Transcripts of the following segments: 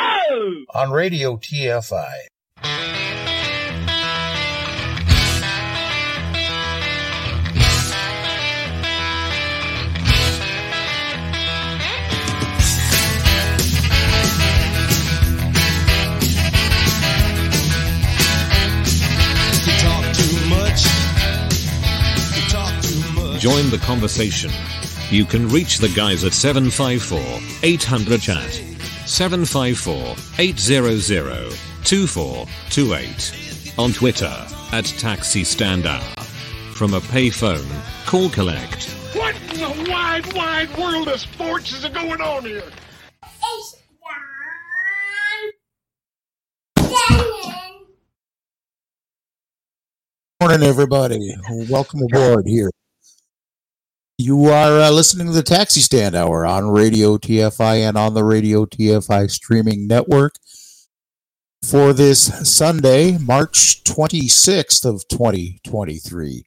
Oh! on Radio TFI. You talk too much. You talk too much. Join the conversation. You can reach the guys at 754 800 chat. 754 800 2428. On Twitter at Taxi Stand Hour. From a payphone, call collect. What in the wide, wide world of sports is going on here? It's John Lennon. morning, everybody. Welcome aboard here. You are uh, listening to the Taxi Stand Hour on Radio TFI and on the Radio TFI streaming network for this Sunday, March 26th of 2023.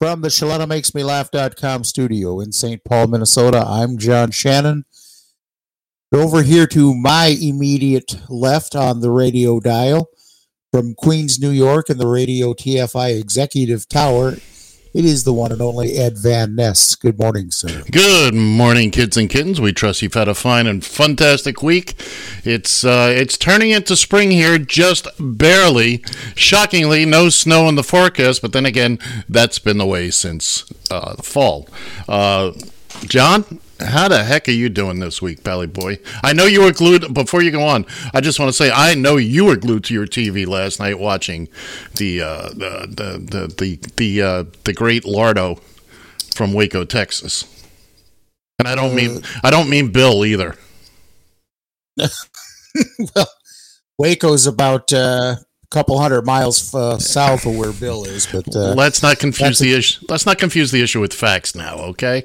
From the ShalanaMakesMeLaugh.com studio in St. Paul, Minnesota, I'm John Shannon. Over here to my immediate left on the radio dial, from Queens, New York, and the Radio TFI Executive Tower, it is the one and only Ed Van Ness. Good morning, sir. Good morning, kids and kittens. We trust you've had a fine and fantastic week. It's uh, it's turning into spring here, just barely. Shockingly, no snow in the forecast, but then again, that's been the way since uh, the fall. Uh, John, how the heck are you doing this week, Pally Boy? I know you were glued. Before you go on, I just want to say I know you were glued to your TV last night watching the uh, the the the the the, uh, the great Lardo from Waco, Texas. And I don't mean I don't mean Bill either. well, Waco's about uh, a couple hundred miles uh, south of where Bill is, but uh, let's not confuse that's a- the issue. Let's not confuse the issue with facts now, okay?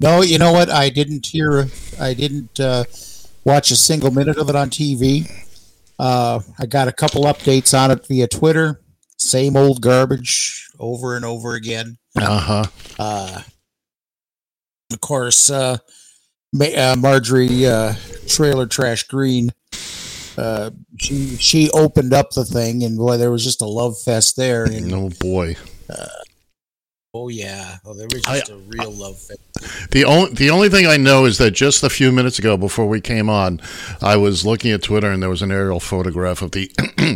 No, you know what? I didn't hear, I didn't uh, watch a single minute of it on TV. Uh, I got a couple updates on it via Twitter. Same old garbage over and over again. Uh huh. Uh, of course, uh, Ma- uh, Marjorie uh, Trailer Trash Green. Uh, she she opened up the thing, and boy, there was just a love fest there. And Oh boy. Oh yeah, oh, there was just a real love fest. The only the only thing I know is that just a few minutes ago, before we came on, I was looking at Twitter and there was an aerial photograph of the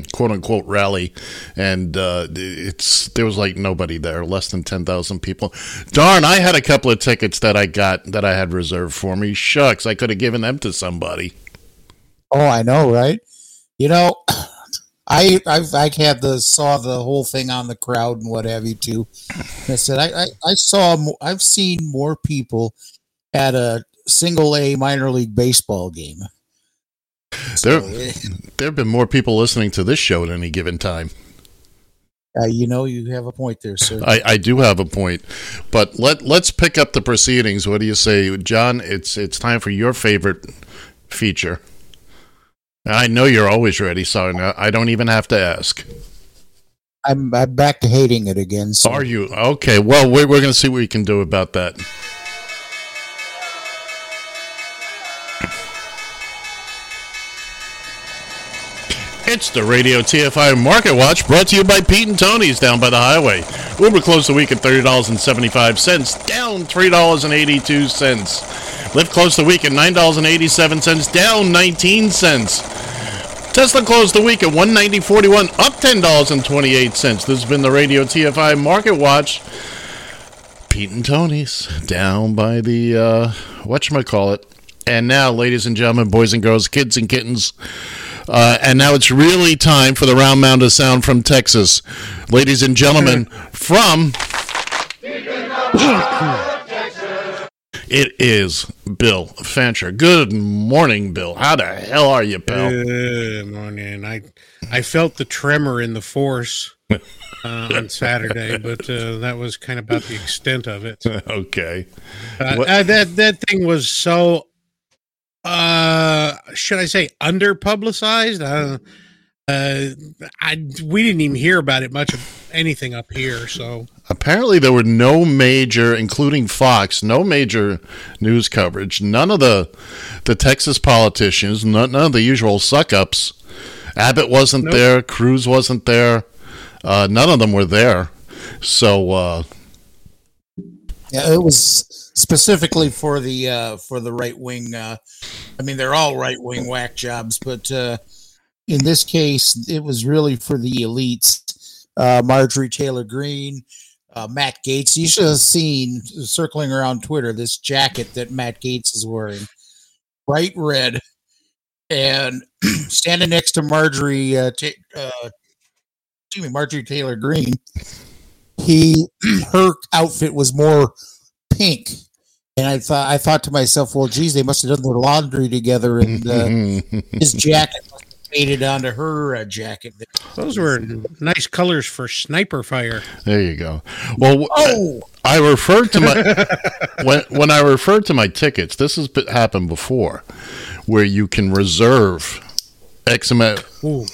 quote unquote rally, and uh, it's there was like nobody there, less than ten thousand people. Darn, I had a couple of tickets that I got that I had reserved for me. Shucks, I could have given them to somebody. Oh, I know, right? You know, I I've I had the saw the whole thing on the crowd and what have you too. I said I I, I saw I've seen more people at a single A minor league baseball game. So, There, there have been more people listening to this show at any given time. uh, you know, you have a point there, sir. I, I do have a point, but let let's pick up the proceedings. What do you say, John? It's it's time for your favorite feature. I know you're always ready, so I don't even have to ask. I'm I'm back to hating it again. So Are you okay? Well, we're we're going to see what we can do about that. It's the Radio TFI Market Watch brought to you by Pete and Tony's down by the highway. Uber closed the week at $30.75, down $3.82. Lyft closed the week at $9.87, down 19 cents. Tesla closed the week at 190.41, up $10.28. This has been the Radio TFI Market Watch. Pete and Tony's down by the uh whatchamacallit. And now, ladies and gentlemen, boys and girls, kids and kittens, uh, and now it's really time for the round mound of sound from Texas. Ladies and gentlemen, from It is Bill Fancher. Good morning, Bill. How the hell are you, pal? Good morning. I I felt the tremor in the force uh, on Saturday, but uh, that was kind of about the extent of it. okay. Uh, uh, that that thing was so, uh, should I say, under publicized? Uh, uh, I we didn't even hear about it much of anything up here. So Apparently, there were no major, including Fox, no major news coverage. None of the the Texas politicians, none, none of the usual suck ups. Abbott wasn't Nope. there. Cruz wasn't there. Uh, none of them were there. So, uh, Yeah, it was specifically for the uh, for the right wing. Uh, I mean, they're all right wing whack jobs, but uh, in this case, it was really for the elites. Uh, Marjorie Taylor Greene, uh, Matt Gaetz. You should have seen circling around Twitter this jacket that Matt Gaetz is wearing, bright red, and standing next to Marjorie. Uh, uh, excuse me, Marjorie Taylor Greene. He her outfit was more pink. And I thought I thought to myself, well, geez, they must have done their laundry together, and uh, his jacket faded onto her uh, jacket. those were nice colors for sniper fire. there you go. Well, w- Oh, I referred to my when when I referred to my tickets. This has been, happened before, where you can reserve X amount. Ooh.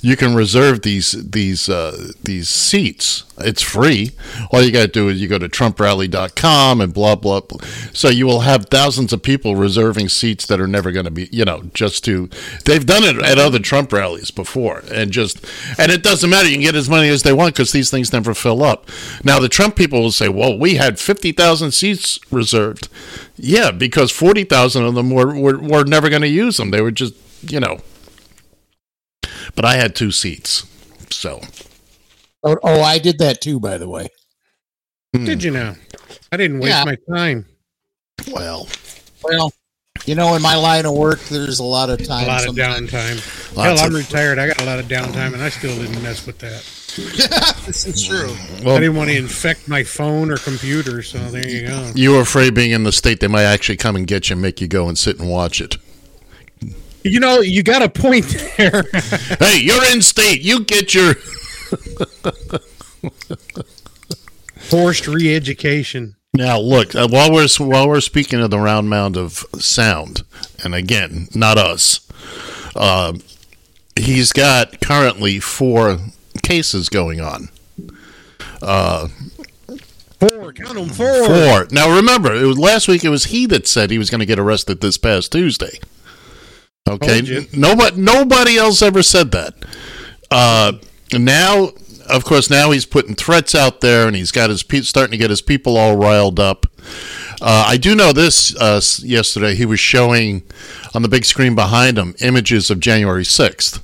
You can reserve these these uh, these seats. It's free. All you got to do is you go to TrumpRally.com and blah blah. blah. So you will have thousands of people reserving seats that are never going to be. You know, just to they've done it at other Trump rallies before, and just and it doesn't matter. You can get as many as they want because these things never fill up. Now the Trump people will say, "Well, we had fifty thousand seats reserved." Yeah, because forty thousand of them were were, were never going to use them. They were just you know. But I had two seats, so. oh, oh, I did that too, by the way. hmm. Did you know? I didn't waste Yeah. my time. Well, Well, you know, in my line of work, there's a lot of time. A lot of downtime. Lots Hell, I'm of- retired. I got a lot of downtime, and I still didn't mess with that. this is true. Well, I didn't want to infect my phone or computer, so there you go. you were afraid being in the state they might actually come and get you and make you go and sit and watch it. You know, you got a point there. hey, you're in state. You get your. Forced re-education. Now look, uh, while we're while we're speaking of the round mound of sound, and again, not us. Uh, he's got currently four cases going on. Four, count them, four. Four. Now remember, it was last week. It was he that said he was going to get arrested this past Tuesday. Okay, nobody nobody else ever said that. Uh, now, of course, now he's putting threats out there, and he's got his pe- starting to get his people all riled up. Uh, I do know this. Uh, yesterday, he was showing on the big screen behind him images of January sixth,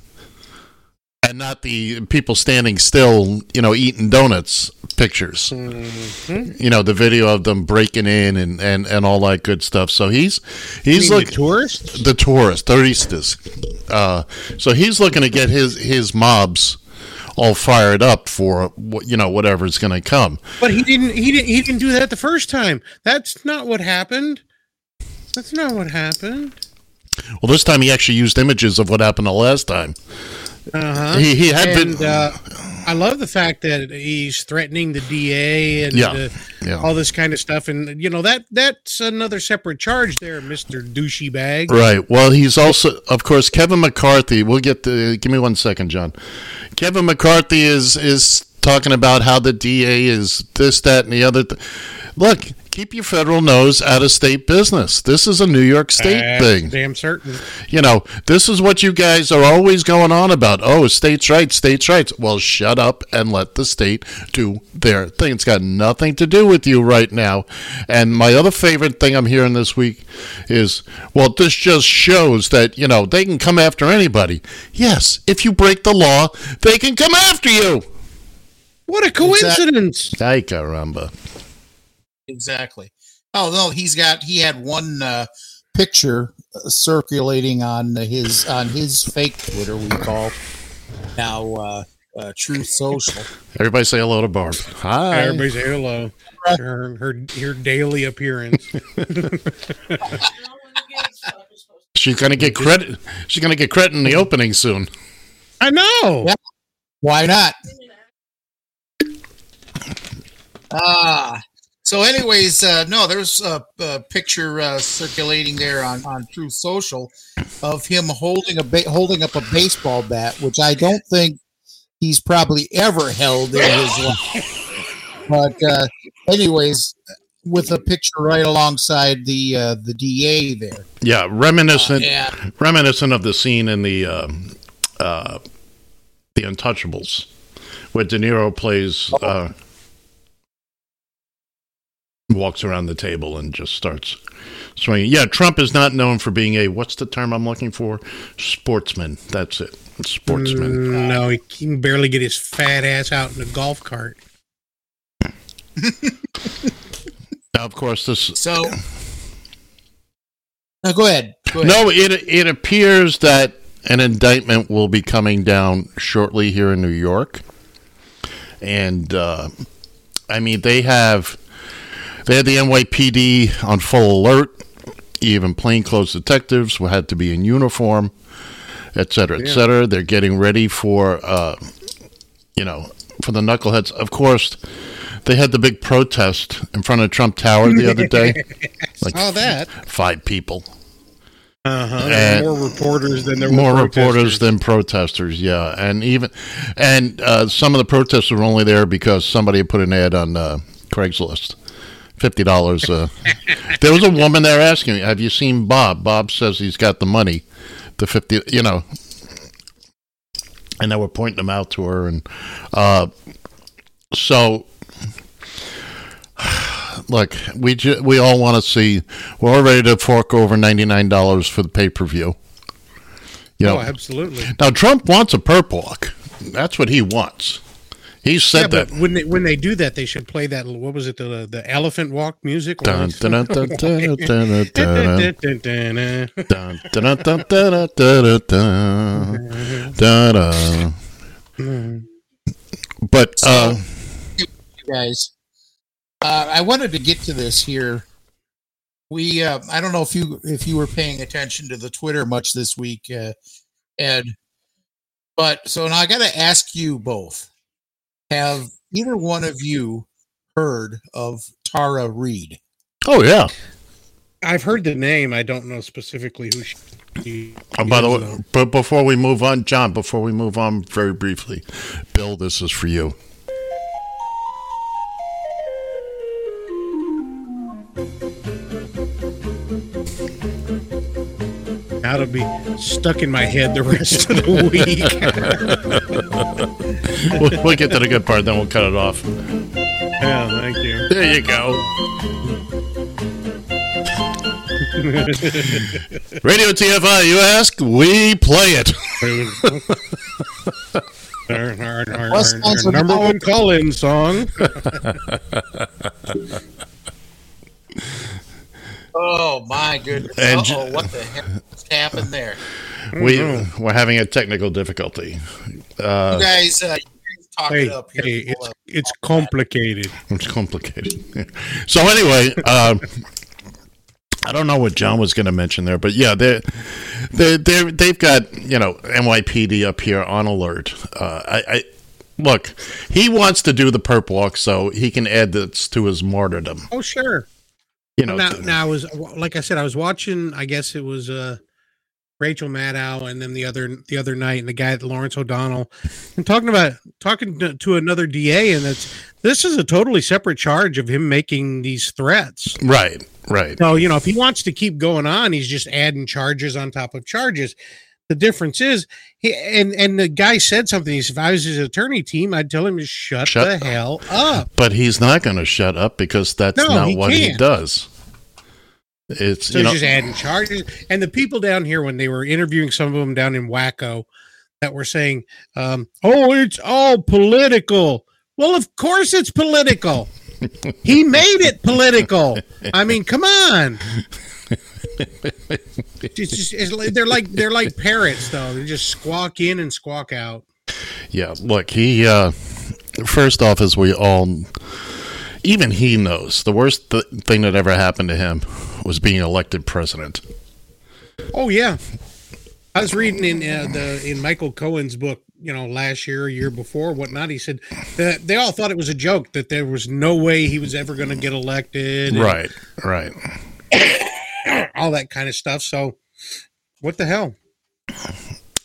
and not the people standing still, you know, eating donuts pictures you know the video of them breaking in and, and, and all that good stuff. So he's he's looking the tourist, the tourist, turistas. Uh, so he's looking to get his his mobs all fired up for what you know whatever's going to come. But he didn't. He didn't. He didn't do that the first time. That's not what happened. That's not what happened. Well, this time he actually used images of what happened the last time. Uh huh. He he had and been uh, I love the fact that he's threatening the DA and Yeah, uh, yeah. all this kind of stuff, and you know that that's another separate charge there, Mister Douchey Bag. Right. Well, he's also, of course, Kevin McCarthy. We'll get the. Give me one second, John. Kevin McCarthy is is talking about how the DA is this, that, and the other. Th- Look, keep your federal nose out of state business. This is a New York State That's thing. Damn certain. You know, this is what you guys are always going on about. Oh, states' rights, states' rights. Well, shut up and let the state do their thing. It's got nothing to do with you right now. And my other favorite thing I'm hearing this week is, well, this just shows that, you know, they can come after anybody. Yes, if you break the law, they can come after you. What a coincidence! Ay, caramba. Exactly. Oh no, he's got he had one uh, picture uh, circulating on his on his fake Twitter we call now uh, uh, Truth Social. Everybody say hello to Barb. Hi. Everybody say hello. her, her her daily appearance. She's gonna get credit. She's gonna get credit in the opening soon. I know. Yeah. Why not? Ah. So, anyways, uh, no, there's a, a picture uh, circulating there on, on Truth Social of him holding a ba- holding up a baseball bat, which I don't think he's probably ever held in his life. But, uh, anyways, with a picture right alongside the uh, the DA there. Yeah, reminiscent, Yeah. reminiscent of the scene in the uh, uh, the Untouchables, where De Niro plays, uh, walks around the table and just starts swinging. Yeah, Trump is not known for being a what's the term I'm looking for? Sportsman. That's it. Sportsman. Mm, no, he can barely get his fat ass out in a golf cart. Now, of course, this. So, now go ahead. Go ahead. No, it it appears that an indictment will be coming down shortly here in New York, and uh, I mean they have they had the NYPD on full alert. Even plainclothes detectives had to be in uniform, et cetera, et cetera. They're getting ready for uh, you know for the knuckleheads. Of course, they had the big protest in front of Trump Tower the other day. Like Saw that. five people. Uh-huh. And- more reporters than there were more protesters. reporters than protesters yeah and even and uh, some of the protesters were only there because somebody had put an ad on uh, craigslist fifty dollars uh, there was a woman there asking me have you seen bob bob says he's got the money the 50 you know and they were pointing them out to her and uh, so look we ju- we all want to see we're all ready to fork over $99 for the pay-per-view you know, Oh, absolutely. now Trump wants a perp walk. That's what he wants. He Yeah, said but that. when they when they do that, they should play that. What was it? The the elephant walk music. But uh, you guys. Uh, I wanted to get to this here. We, uh, I don't know if you if you were paying attention to the Twitter much this week, uh, Ed. But so now I got to ask you both: Have either one of you heard of Tara Reade? oh yeah. I've heard the name. I don't know specifically who she. Oh, by the way, but before we move on, John, before we move on, very briefly, Bill, this is for you. That'll be stuck in my head the rest of the week. We'll, we'll get to the good part, then we'll cut it off. yeah, thank you. There you go. Radio TFI, you ask, we play it. Our, our- our- our- our number one call-in song. Oh my goodness! And oh, what the heck happened there? We we're having a technical difficulty. Uh, You guys, uh, talk Hey, it up here. hey, it's it's complicated. it's complicated. so anyway, um, I don't know what John was going to mention there, but yeah, they they they they've got you know NYPD up here on alert. Uh, I, I look, he wants to do the perp walk so he can add this to his martyrdom. Oh, sure. You know, now, now I was like I said, I was watching. I guess it was uh, Rachel Maddow, and then the other the other night, and the guy at Lawrence O'Donnell, and talking about talking to, to another DA, and it's this is a totally separate charge of him making these threats. right, right. So you know, if he wants to keep going on, he's just adding charges on top of charges. The difference is, he and and the guy said something. He said, "If I was his attorney team, I'd tell him to shut, Shut the hell up." But he's not going to shut up because that's No, not he what he can't. does. It's So you know just adding charges. And the people down here, when they were interviewing some of them down in Waco, that were saying, um, "Oh, it's all political." Well, of course it's political. he made it political. I mean, come on. It's just, it's like, they're like they're like parrots, though. They just squawk in and squawk out. Yeah, look, he uh first off as we all even he knows the worst th- thing that ever happened to him was being elected president. Oh yeah, I was reading in uh, the in Michael Cohen's book, you know, last year, year before, whatnot. He said that they all thought it was a joke that there was no way he was ever going to get elected, Right, right. all that kind of stuff. So, what the hell?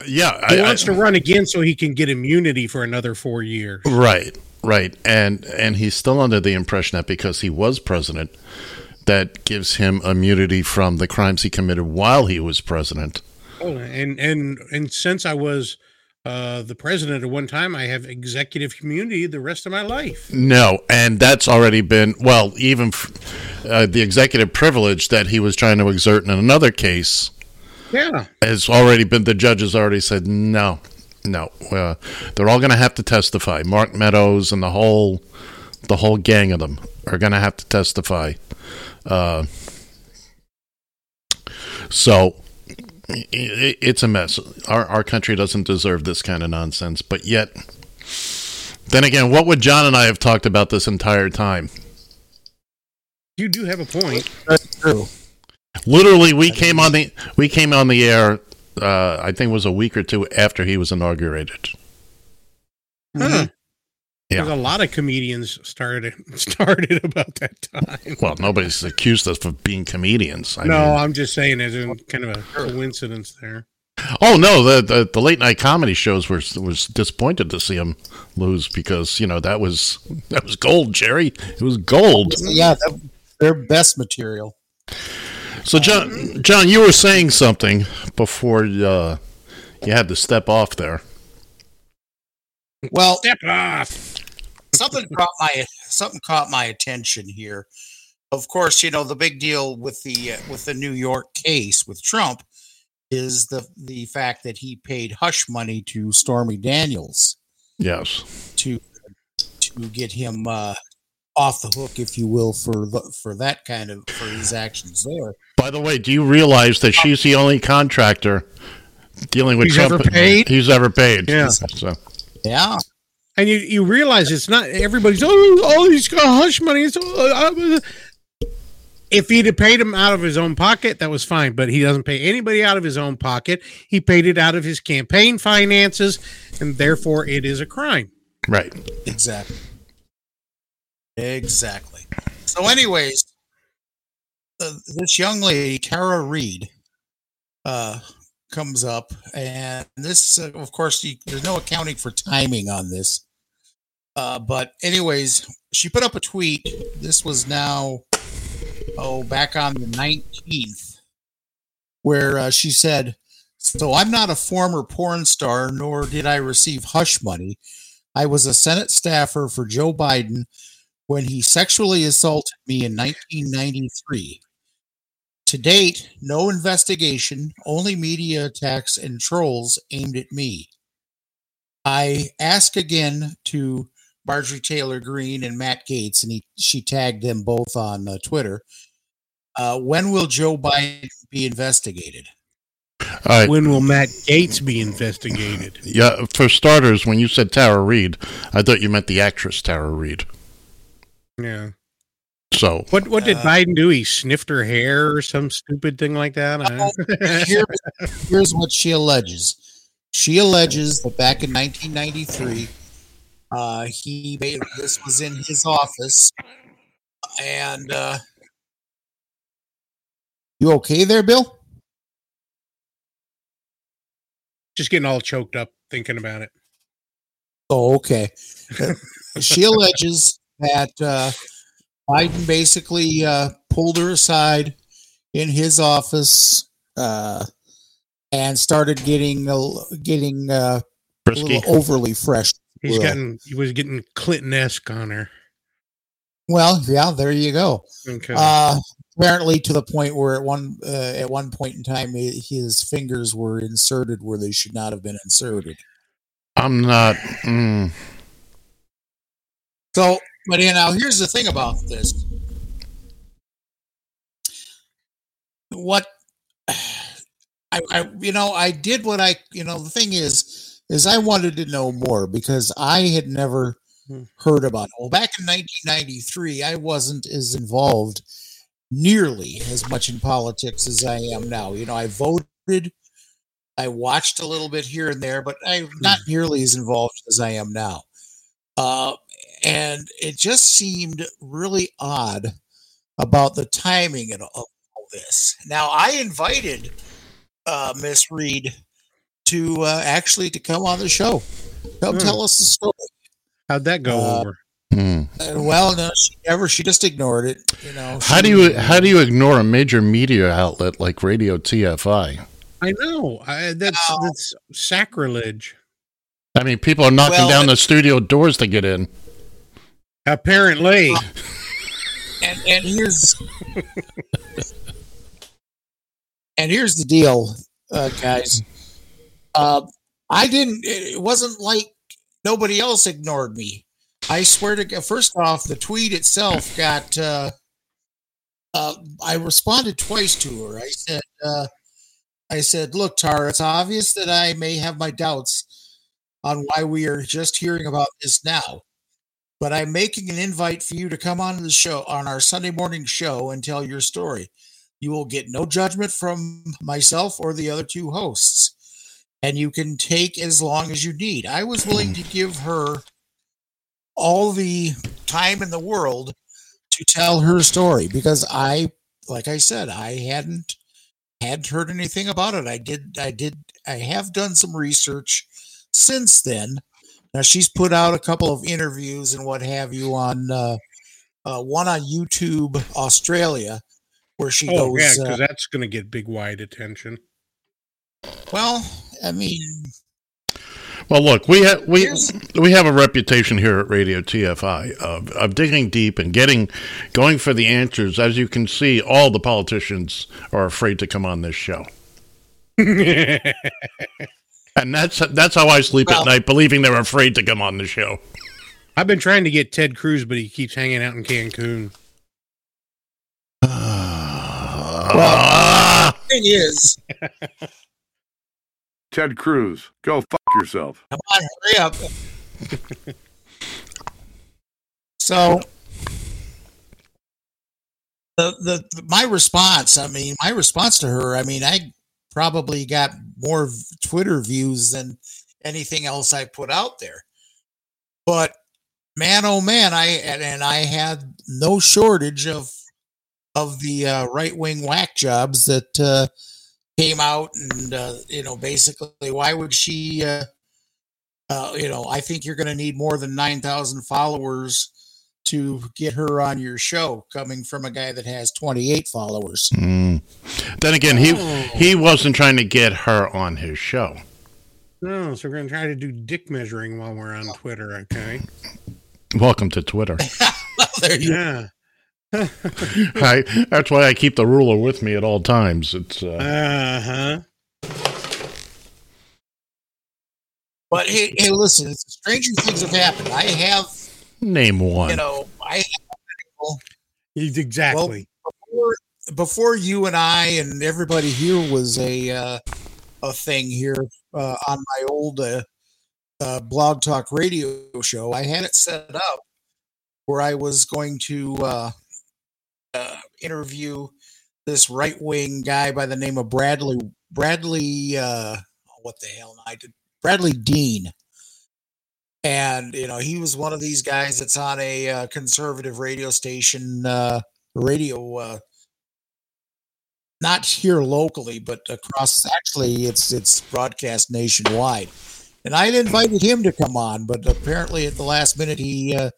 Yeah, He I- wants I- to run again so he can get immunity for another four years. Right, right, and and he's still under the impression that because he was president, that gives him immunity from the crimes he committed while he was president. Oh, and and and since I was uh, the president at one time, I have executive immunity the rest of my life. No, and that's already been well, even f- uh, the executive privilege that he was trying to exert in another case Yeah, has already been. The judges already said no, no. Uh, they're all going to have to testify. Mark Meadows and the whole, the whole gang of them are going to have to testify. Uh, so i i it's a mess. Our our country doesn't deserve this kind of nonsense. But yet, then again, what would John and I have talked about this entire time? you do have a point. That's true. Literally, we came on the we came on the air. Uh, I think it was a week or two after he was inaugurated. Huh. Yeah. A lot of comedians started started about that time. Well, nobody's accused us of being comedians. I no, mean- I'm just saying there's a kind of a coincidence there. oh no, the, the the late night comedy shows were was disappointed to see him lose because you know that was that was gold, Jerry. It was gold. Yeah, that, their best material. So, John, John, you were saying something before uh, you had to step off there. Well, Step off. Something caught my something caught my attention here. Of course, you know the big deal with the uh, with the New York case with Trump is the the fact that he paid hush money to Stormy Daniels Yes. to to get him uh, off the hook, if you will, for the, for that kind of for his actions there. By the way, do you realize that she's the only contractor dealing with He's Trump ever paid? He's ever paid. Yeah. So, Yeah, And you, you realize it's not everybody's oh all these got hush money. It's, uh, if he'd have paid him out of his own pocket, that was fine. But he doesn't pay anybody out of his own pocket. He paid it out of his campaign finances, and therefore it is a crime. right. exactly, exactly. So, anyways, uh, this young lady, Tara Reade, uh, comes up, and this, uh, of course, you, there's no accounting for timing on this. Uh, but, anyways, she put up a tweet. This was now, oh, back on the 19th, where uh, she said, So I'm not a former porn star, nor did I receive hush money. I was a Senate staffer for Joe Biden when he sexually assaulted me in 1993. To date, no investigation, only media attacks and trolls aimed at me. I ask again to Marjorie Taylor Greene and Matt Gaetz, and he, she tagged them both on uh, Twitter. Uh, when will Joe Biden be investigated? All right. When will Matt Gaetz be investigated? Yeah. For starters, when you said Tara Reade, I thought you meant the actress Tara Reid. Yeah. So, What what did Uh, Biden do? He sniffed her hair or some stupid thing like that. I- Here, here's what she alleges. She alleges that back in 1993, uh, he made this was in his office, and uh, you okay there, Bill? Just getting all choked up thinking about it. Oh, okay. She alleges that uh, Biden basically uh, pulled her aside in his office uh, and started getting a, getting uh, a little overly fresh. He's Well. gotten he was getting Clinton esque on her. Well, yeah, there you go. Okay. Uh, apparently, to the point where at one uh, at one point in time, his fingers were inserted where they should not have been inserted. I'm not. Mm, So, but you know, here's the thing about this. What I, I, you know, I did what I, you know, the thing is, is I wanted to know more because I had never Hmm. heard about it. Well, back in 1993, I wasn't as involved nearly as much in politics as I am now. You know, I voted, I watched a little bit here and there, but I'm not nearly as involved as I am now. Uh, and it just seemed really odd about the timing and of all this. Now, I invited uh, Miss Reade to uh, actually to come on the show. Come Hmm. tell us the story. How'd that go Uh, over? Hmm. Uh, well, no, she never. She just ignored it. You know. How do you how do you ignore a major media outlet like Radio TFI? I know. I, that's Now- that's sacrilege. I mean, people are knocking Well, down the studio doors to get in. Apparently, And and here's and here's the deal, uh, guys. Uh, I didn't. It wasn't like nobody else ignored me. I swear to God. First off, the tweet itself got. Uh, uh, I responded twice to her. I said, uh, "I said, look, Tara, it's obvious that I may have my doubts on why we are just hearing about this now." but I'm making an invite for you to come on the show on our Sunday morning show and tell your story. You will get no judgment from myself or the other two hosts, and you can take as long as you need. I was willing to give her all the time in the world to tell her story because I, like I said, I hadn't hadn't heard anything about it. I did, I did, I have done some research since then. Now she's put out a couple of interviews and what have you on uh, uh, one on YouTube Australia, where she oh yeah, because uh, that's going to get big wide attention. well, I mean, Well, look, we ha- we we have a reputation here at Radio TFI of, of digging deep and getting going for the answers. As you can see, all the politicians are afraid to come on this show, and that's that's how I sleep Well- at night, believing they're afraid to come on the show. I've been trying to get Ted Cruz, but he keeps hanging out in Cancun. Ah, thing is, Ted Cruz, go fuck yourself. come on, hurry up. so the, the the my response, I mean, my response to her, I mean, I probably got more Twitter views than anything else I put out there. But man, oh man, I and, and I had no shortage of of the uh, right wing whack jobs that uh, came out, and uh, you know, basically, why would she? Uh, uh, you know, I think you're going to need more than nine thousand followers to get her on your show. Coming from a guy that has twenty eight followers. Mm. Then again, he he wasn't trying to get her on his show. No, so we're going to try to do dick measuring while we're on Twitter. Okay. Welcome to Twitter. Well, there you Yeah. I, that's why I keep the ruler with me at all times. It's uh, Uh huh. But hey, hey, listen, stranger things have happened. I have, name one. you know, I have people Exactly. before, before you and I and everybody here was a uh, a thing here uh, on my old uh, uh, blog talk radio show. I had it set up where I was going to uh, interview this right wing guy by the name of Bradley Bradley. Uh, what the hell? I did Bradley Dean. And you know he was one of these guys that's on a uh, conservative radio station, uh, radio uh, not here locally, but across. Actually, it's it's broadcast nationwide. And I invited him to come on, but apparently at the last minute, he uh,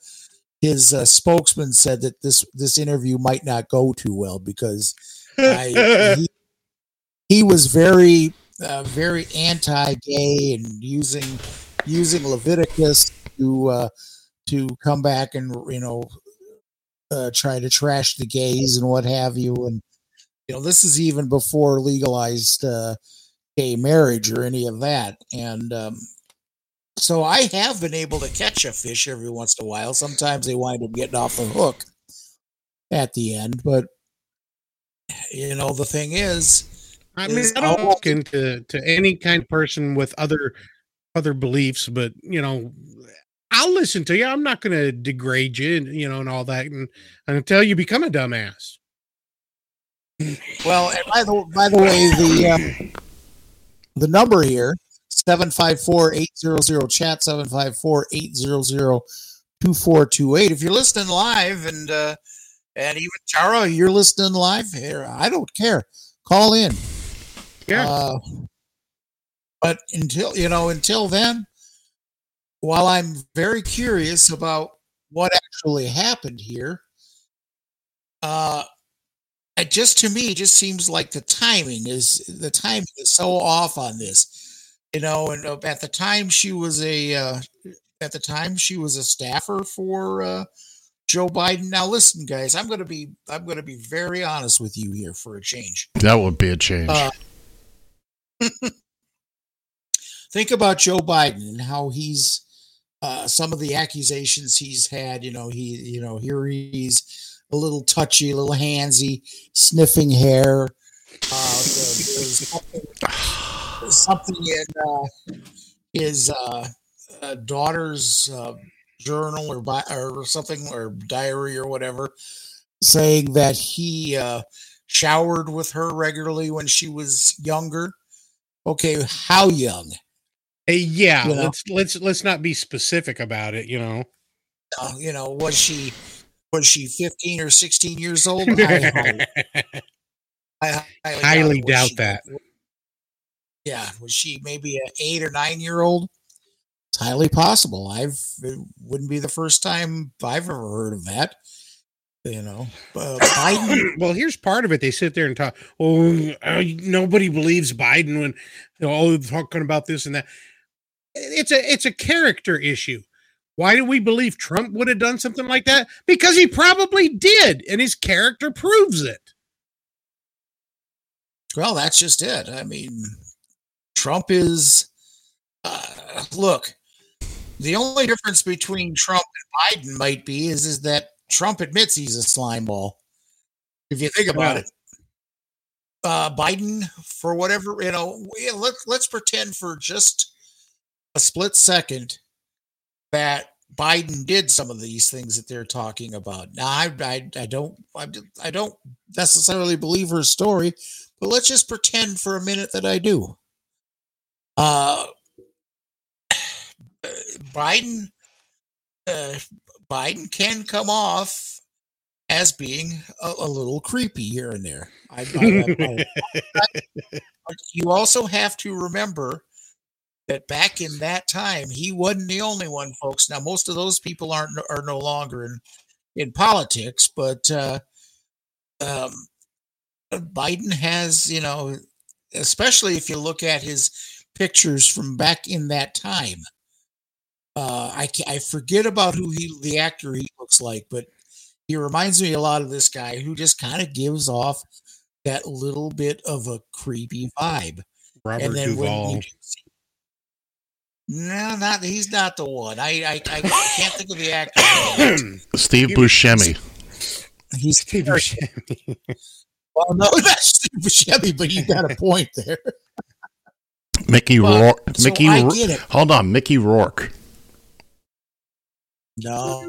his uh, spokesman said that this this interview might not go too well because I, he, he was very uh, very anti-gay and using using Leviticus to uh, to come back and you know uh, try to trash the gays and what have you. And you know this is even before legalized uh, gay marriage or any of that. And um, so I have been able to catch a fish every once in a while. Sometimes they wind up getting off the hook at the end, but you know the thing is, I mean, is I don't look into to any kind of person with other other beliefs, but you know, I'll listen to you. I'm not going to degrade you, and you know, and all that, and until you become a dumbass. Well, and by the by the way, the um, the number here 754-800 chat 754-800-2428. If you're listening live and uh and even Tara, you're listening live here, I don't care. Call in. Yeah. Uh, but until you know, until then, while I'm very curious about what actually happened here, uh, it just to me just seems like the timing is the timing is so off on this, you know. And uh, at the time she was a uh, at the time she was a staffer for uh, Joe Biden. Now listen, guys, I'm gonna be I'm gonna be very honest with you here for a change. That would be a change. Uh, think about Joe Biden and how he's uh, some of the accusations he's had. You know, he you know here he's a little touchy, a little handsy, sniffing hair. Something, in uh, his uh, uh, daughter's uh, journal or bi- or something or diary or whatever, saying that he uh, showered with her regularly when she was younger. Okay, how young? Hey, yeah, You know? let's let's let's not be specific about it. You know, you know, was she was she 15 or 16 years old? I highly, I highly. Doubt she- that. Yeah, was she maybe an eight or nine year old? It's highly possible. I've it wouldn't be the first time I've ever heard of that. You know, uh, Biden. well, here's part of it. They sit there and talk. Oh, uh, nobody believes Biden when oh they're talking about this and that. It's a it's a character issue. Why do we believe Trump would have done something like that? Because he probably did, and his character proves it. Well, that's just it. I mean, Trump is. Uh, look, the only difference between Trump and Biden might be is is that Trump admits he's a slime ball. If you think about it, uh, Biden, for whatever you know, we- let's let's pretend for just a split second that Biden did some of these things that they're talking about. Now, I I, I don't I, I don't necessarily believe her story, but let's just pretend for a minute that I do. Uh, Biden, uh, Biden can come off as being a, a little creepy here and there. I, I- I- you also have to remember that back in that time, he wasn't the only one, folks. Now, most of those people aren't are no longer in in politics, but uh, um, Biden has, you know, especially if you look at his pictures from back in that time. Uh, I I forget about who he the actor he looks like, but he reminds me a lot of this guy who just kind of gives off that little bit of a creepy vibe. Robert when Duvall. you see- no, not he's not the one. I I, I can't think of the actor. Steve Buscemi. He's Steve Buscemi. well, no, that's Steve Buscemi, but you got a point there. Mickey But- Rourke. so Mickey. I get it. Hold on, Mickey Rourke. No,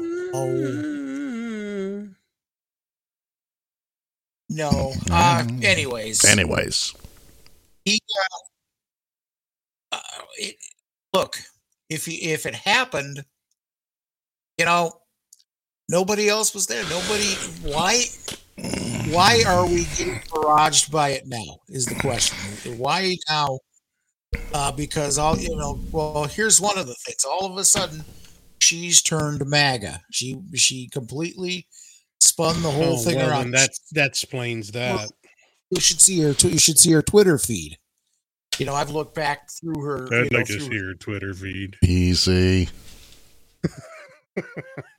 no. Uh, anyways, Anyways, he uh, uh, it, look if he, if it happened you know nobody else was there nobody why why are we getting barraged by it now is the question why now uh, because all you know well here's one of the things all of a sudden she's turned maga she she completely spun the whole Oh, thing well, around that that explains that. you should see her tw- you should see her twitter feed you know i've looked back through her you I'd know, like to through- see your Twitter feed. easy.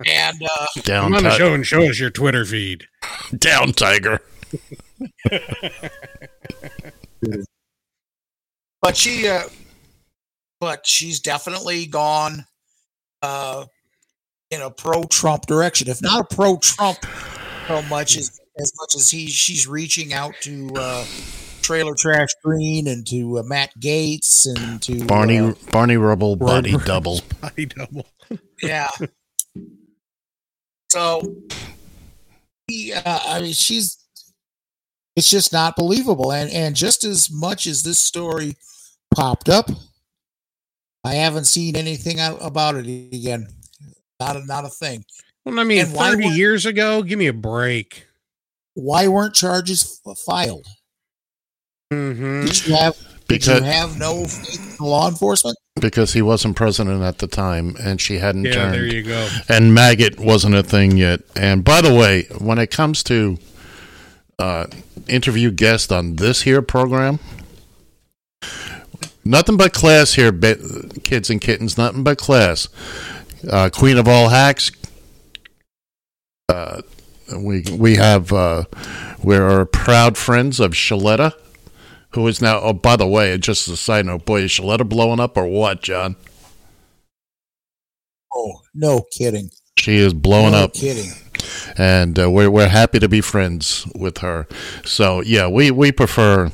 and uh Down, Come on the show and show us your Twitter feed. down, Tiger. but she uh but she's definitely gone uh in a pro Trump direction if not a pro Trump so much as as much as he she's reaching out to uh trailer trash green and to uh, Matt Gaetz and to Barney uh, Barney Rubble body Robert- double. Body double. Yeah. So, yeah, I mean, she's. It's just not believable, and and just as much as this story popped up, I haven't seen anything out about it again. Not a not a thing. Well, I mean, And why 30 weren't- years ago, give me a break. Why weren't charges f- filed? hmm Did you have did Because you have no faith in law enforcement? because he wasn't president at the time, and she hadn't Yeah, turned. there you go. and maggot wasn't a thing yet. And by the way, when it comes to uh, interview guest on this here program, nothing but class here, kids and kittens. Nothing but class. Uh, Queen of all hacks. Uh, we we have uh, we're proud friends of Shaletta, who is now. Oh, by the way, just as a side note, boy, is Shaletta blowing up or what, John? Oh, no kidding. She is blowing no up. kidding. And uh, we're we're happy to be friends with her. So yeah, we we prefer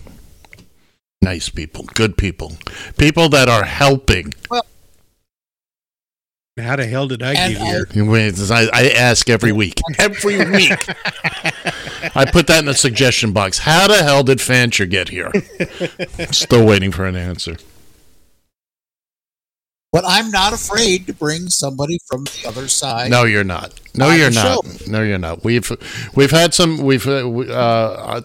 nice people, good people, people that are helping. How the hell did I get here? I, I ask every week, every week. I put that in the suggestion box. How the hell did Fancher get here? Still waiting for an answer. But I'm not afraid to bring somebody from the other side. No, you're not. No, you're not. No, you're not. We've we've had some. We've uh, we- uh, uh,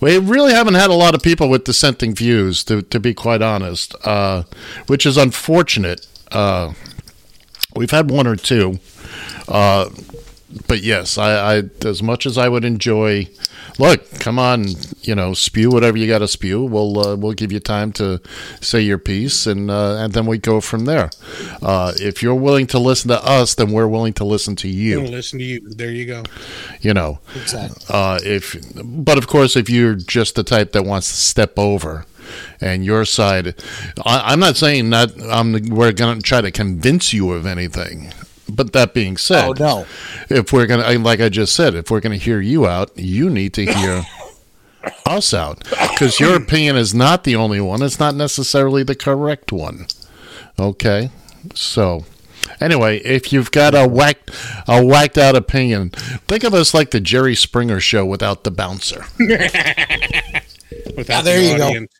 we really haven't had a lot of people with dissenting views, to to be quite honest, uh, which is unfortunate. Uh, we've had one or two, uh, but yes, I, I as much as I would enjoy. Look, come on, you know, spew whatever you got to spew. We'll uh, we'll give you time to say your piece, and uh, and then we go from there. Uh, if you're willing to listen to us, then we're willing to listen to you. listen to you. There you go. You know, Exactly. uh, if but of course, if you're just the type that wants to step over, and your side, I, I'm not saying that I'm we're going to try to convince you of anything. But that being said, Oh no. if we're gonna, like I just said, if we're gonna hear you out, you need to hear us out because your opinion is not the only one. It's not necessarily the correct one. Okay, so anyway, if you've got a whacked, a whacked out opinion, think of us like the Jerry Springer show without the bouncer Without there the you go. audience.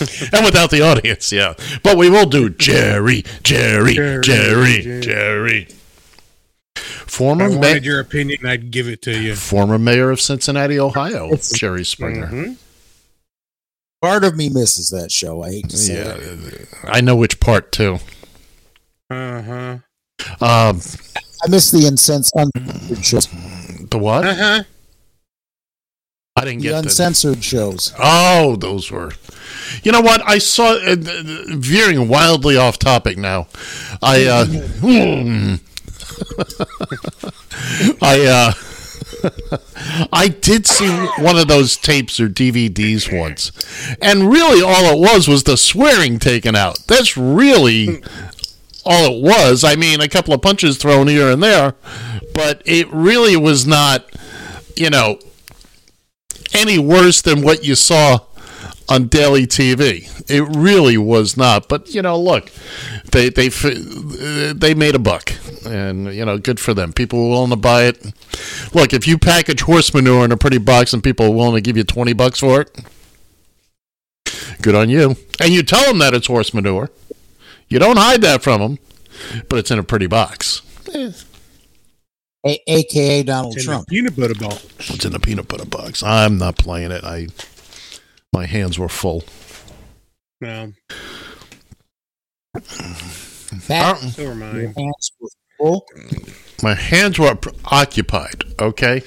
and without the audience. Yeah, but we will do Jerry, Jerry, Jerry, Jerry, Jerry. Jerry. If Former I ma- wanted your opinion, I'd give it to you. former mayor of Cincinnati, Ohio, Jerry Springer. Mhm. Part of me misses that show. I hate to say Yeah, it. I know which part too. Uh-huh. Um, I miss the uncensored, uncensored shows. the what? Uh-huh. I didn't The get that. uncensored shows. Oh, those were. You know what? I saw uh, veering wildly off topic now. I uh, hmm. I uh, I did see one of those tapes or DVDs once, and really all it was was the swearing taken out. That's really all it was. I mean, a couple of punches thrown here and there, but it really was not, you know, any worse than what you saw on daily TV. It really was not. But you know, look, they they they made a buck, and you know, good for them. People were willing to buy it. Look, if you package horse manure in a pretty box and people are willing to give you twenty bucks for it, good on you. And you tell them that it's horse manure. You don't hide that from them, but it's in a pretty box. A- AKA Donald It's in Trump. peanut butter box. It's in a peanut butter box. I'm not playing it. I my hands were full. No, That so are your mine. hands were full. My hands were occupied. Okay.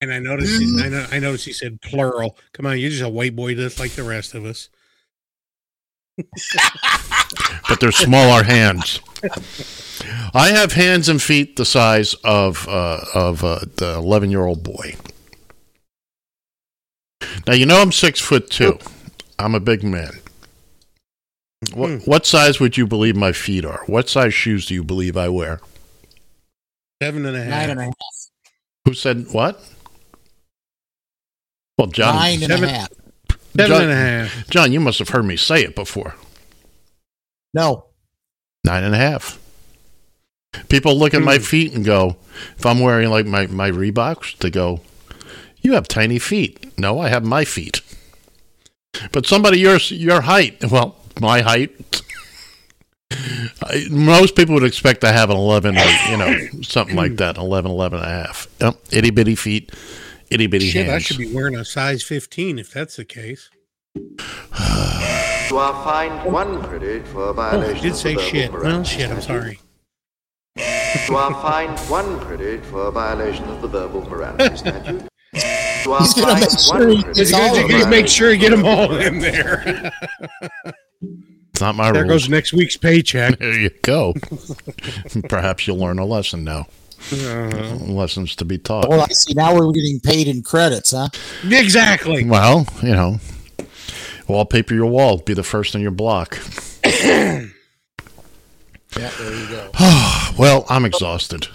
And I noticed, I, know, I noticed he said plural. Come on, you're just a white boy just like the rest of us. but they're smaller hands. I have hands and feet the size of uh, of uh, the eleven year old boy. Now you know I'm six foot two. I'm a big man. What what size would you believe my feet are? What size shoes do you believe I wear? Seven and a half. Nine and a half. Who said what? Well, John, Nine and a half. Seven John- and a half. John, you must have heard me say it before. No. Nine and a half. People look at Hmm. my feet and go, if I'm wearing like my, my Reeboks, they go, You have tiny feet. No, I have my feet. But somebody your your height, well, my height. I, most people would expect to have an 11 or, you know, something like that, 11, 11 and a half. Yep, itty bitty feet, itty bitty Shit, I should be wearing a size 15 if that's the case. You are fined one credit for Oh, violation I did of say the shit. Well, morality shit, I'm sorry. You are fined one credit for a violation of the verbal morality statute. You He's gonna make sure one he credit gets You all for of gotta them. make sure you get them all in there. It's not my there rules. goes next week's paycheck. There you go. Perhaps you'll learn a lesson now. Uh-huh. Lessons to be taught. Well, I see. Now we're getting paid in credits, huh? Exactly. Well, you know, wallpaper your wall. Be the first in your block. Yeah, there you go. Well, I'm exhausted.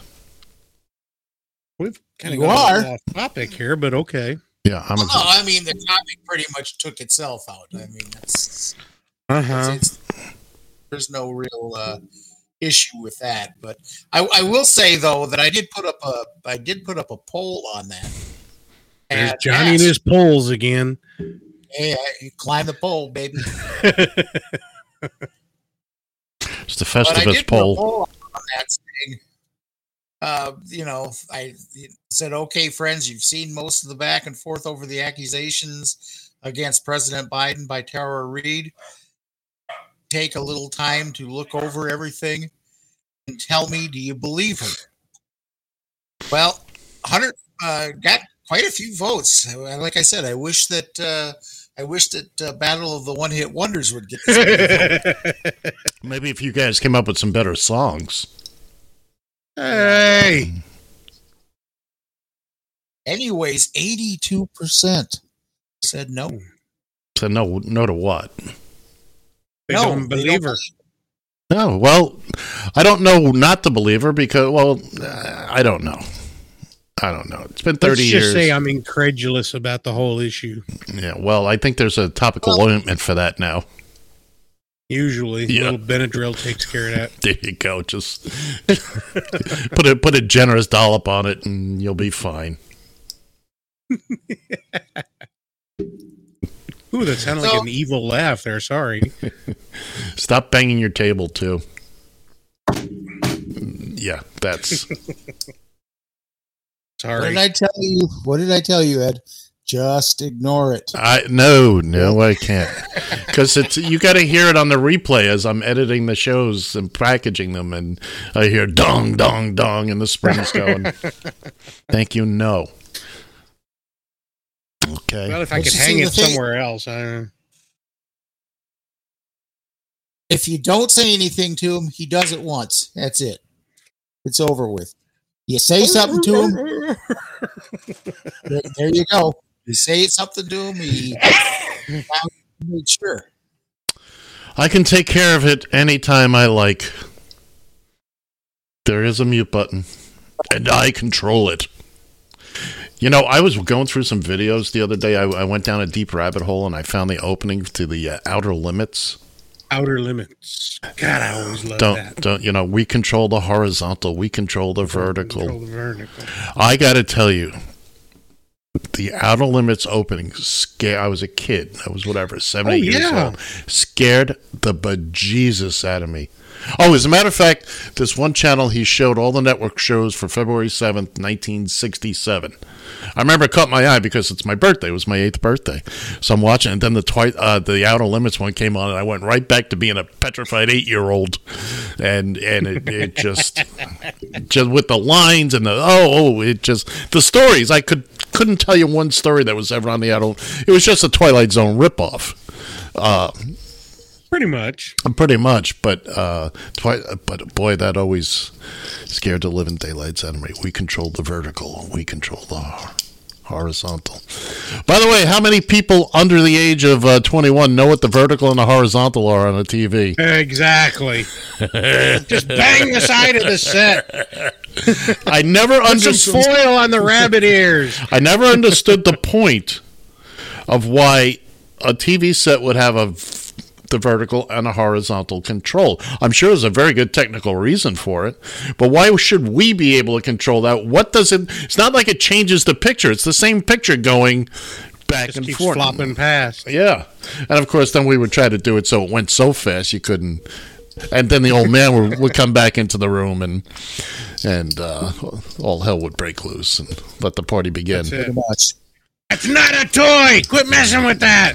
We've kind of You got are. off topic here, but okay. Yeah, I'm Oh, exhausted. I mean, the topic pretty much took itself out. I mean, it's, Uh-huh. there's no real uh, issue with that. But I, I will say though that I did put up a I did put up a poll on that. There's And Johnny and his polls again. Hey, I, climb the pole, baby. It's the Festivus did poll. poll on that saying, uh, you know, I said, okay, friends, you've seen most of the back and forth over the accusations against President Biden by Tara Reade. Take a little time to look over everything and tell me, do you believe her? Well, 100 uh, got quite a few votes. Uh, Like I said, I wish that uh, I wish that uh, Battle of the One Hit Wonders would get. Maybe if you guys came up with some better songs. Hey. Anyways, 82% said no. So no, no to what? They no, don't believe her. No, well, I don't know not to believe her because, well, uh, I don't know. I don't know. It's been 30 Let's years. just say I'm incredulous about the whole issue. yeah, well, I think there's a topical Well- ointment for that now. Usually, Yeah. little Benadryl takes care of that. There you go. Just put a put a generous dollop on it, and you'll be fine. Ooh, that sounded like an evil laugh there. Sorry. Stop banging your table too. Yeah, that's Sorry. What did I tell you? What did I tell you, Ed? Just ignore it. I no no I can't because it's you got to hear it on the replay as I'm editing the shows and packaging them, and I hear dong dong dong, and the springs going. Thank you. No. Okay. well, if I Well, could hang it the thing- somewhere else, I, If you don't say anything to him, he does it once. That's it. It's over with. You say something to him, there, there you go. You say something to him, he made sure. I can take care of it anytime I like. There is a mute button, and I control it. You know, I was going through some videos the other day. I, I went down a deep rabbit hole and I found the opening to the uh, Outer Limits. outer limits. God, I always love Don't that. don't you know? We control the horizontal. We control the vertical. Control the vertical. I got to tell you, the Outer Limits opening scare. I was a kid. I was whatever, seven, Oh, eight years old. Scared the bejesus out of me. Oh, as a matter of fact, this one channel he showed all the network shows for February seventh, nineteen sixty-seven. I remember it caught my eye because it's my birthday. It was my eighth birthday, so I'm watching. And then the twi- uh, the Outer Limits one came on, and I went right back to being a petrified eight-year-old, and and it, it just just with the lines and the oh oh it just the stories I could couldn't tell you one story that was ever on the adult. It was just a Twilight Zone ripoff, uh, Pretty much. pretty much. But uh, twi- but boy, that always scared the living daylights out of me. We control the vertical. We control the horizontal. By the way, how many people under the age of uh, 21 know what the vertical and the horizontal are on a TV? Exactly. Just bang the side of the set. I never Put some understood. foil on the rabbit ears. I never understood the point of why a TV set would have a the vertical and a horizontal control. I'm sure there's a very good technical reason for it, but why should we be able to control that? What does it? It's not like it changes the picture. It's the same picture going back Just and keeps forth. flopping past. Yeah, and of course, then we would try to do it so it went so fast you couldn't. And then the old man would, would come back into the room, and and uh, all hell would break loose, and let the party begin. That's it. Pretty much. It's not a toy. Quit messing with that.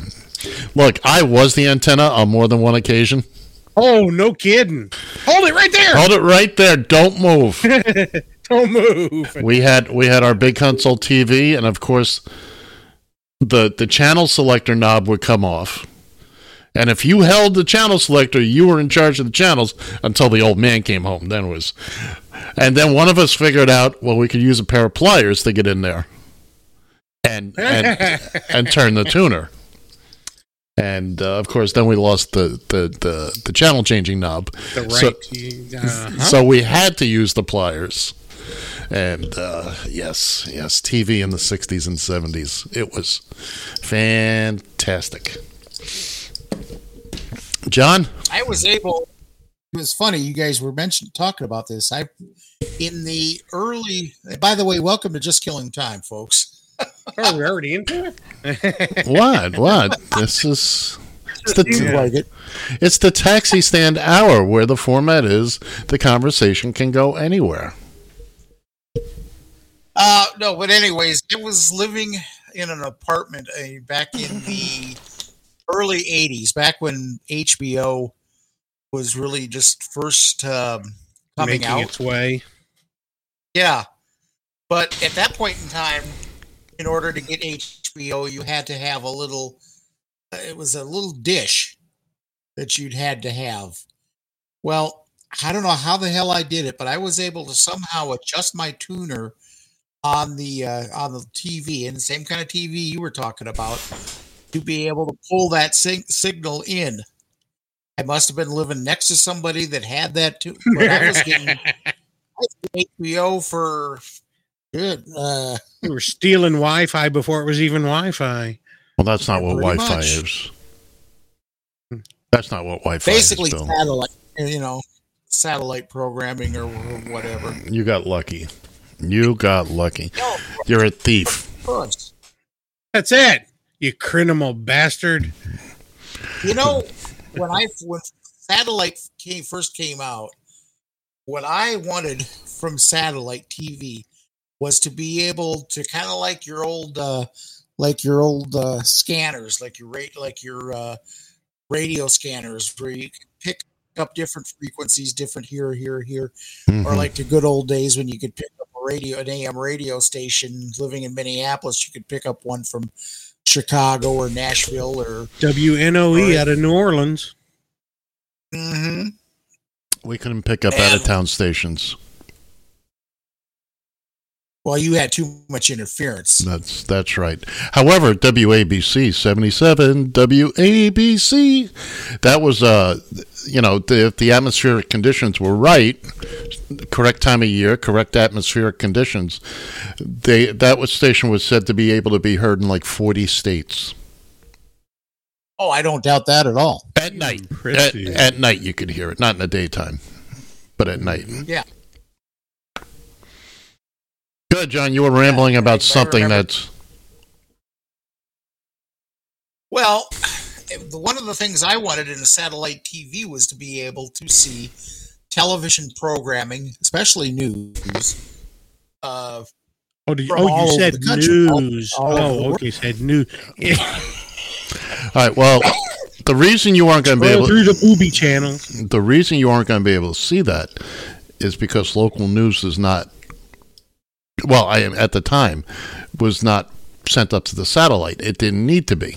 Look, I was the antenna on more than one occasion. Oh, no kidding. Hold it right there. Hold it right there. Don't move. Don't move. we had we had our big console TV, and of course, the the channel selector knob would come off. And if you held the channel selector, you were in charge of the channels until the old man came home. Then it was, and then one of us figured out well we could use a pair of pliers to get in there, and and and turn the tuner. And uh, of course, then we lost the the the, the channel changing knob. The right. So- uh-huh. so we had to use the pliers. And uh, yes, yes, TV in the 60s and 70s. It was fantastic. John? I was able. It was funny. You guys were mentioned talking about this. I in the early. By the way, welcome to Just Killing Time, folks. Oh, we're already into it? What? What? This is. It's Seems the, like it. it's the taxi stand hour where the format is the conversation can go anywhere. Uh, no, but anyways, I was living in an apartment uh, back in the early '80s, back when HBO was really just first um, coming Making out. its way. Yeah, but at that point in time, in order to get HBO, you had to have a little. It was a little dish that you'd had to have. Well, I don't know how the hell I did it, but I was able to somehow adjust my tuner on the uh, on the TV, and the same kind of TV you were talking about, to be able to pull that sig- signal in. I must have been living next to somebody that had that too, I was getting HBO for good. Uh, We were stealing Wi Fi before it was even Wi Fi. Well, that's not what Wi Fi much. is. That's not what Wi Fi is. basically satellite, you know, satellite programming or whatever. You got lucky. You got lucky. No, You're a thief. That's it. You criminal bastard. You know, when I when satellite came first came out, what I wanted from satellite TV was to be able to kind of like your old uh like your old uh scanners, like your rate like your uh radio scanners where you could pick up different frequencies, different here, here, here, or Mhm. like the good old days when you could pick up a radio, an AM radio station living in Minneapolis, you could pick up one from Chicago or Nashville or WNOE Right. out of New Orleans. mm-hmm. we couldn't pick up out of town stations. Well, you had too much interference. That's that's right. However, WABC seventy seven WABC, that was uh, you know, the, if the atmospheric conditions were right, correct time of year, correct atmospheric conditions, they that was station was said to be able to be heard in like forty states Oh, I don't doubt that at all. at night. At, at night, you could hear it, not in the daytime, but at night. Yeah. Good, John. You were rambling I- about something that's Well, one of the things I wanted in a satellite TV was to be able to see television programming, especially news. Uh, Oh, did you, oh, you said the country, all- news. all oh, okay. Said news. all right. Well, the reason you aren't going to be Scroll able through the booby channel. the reason you aren't going to be able to see that is because local news is not well i am at the time was not sent up to the satellite it didn't need to be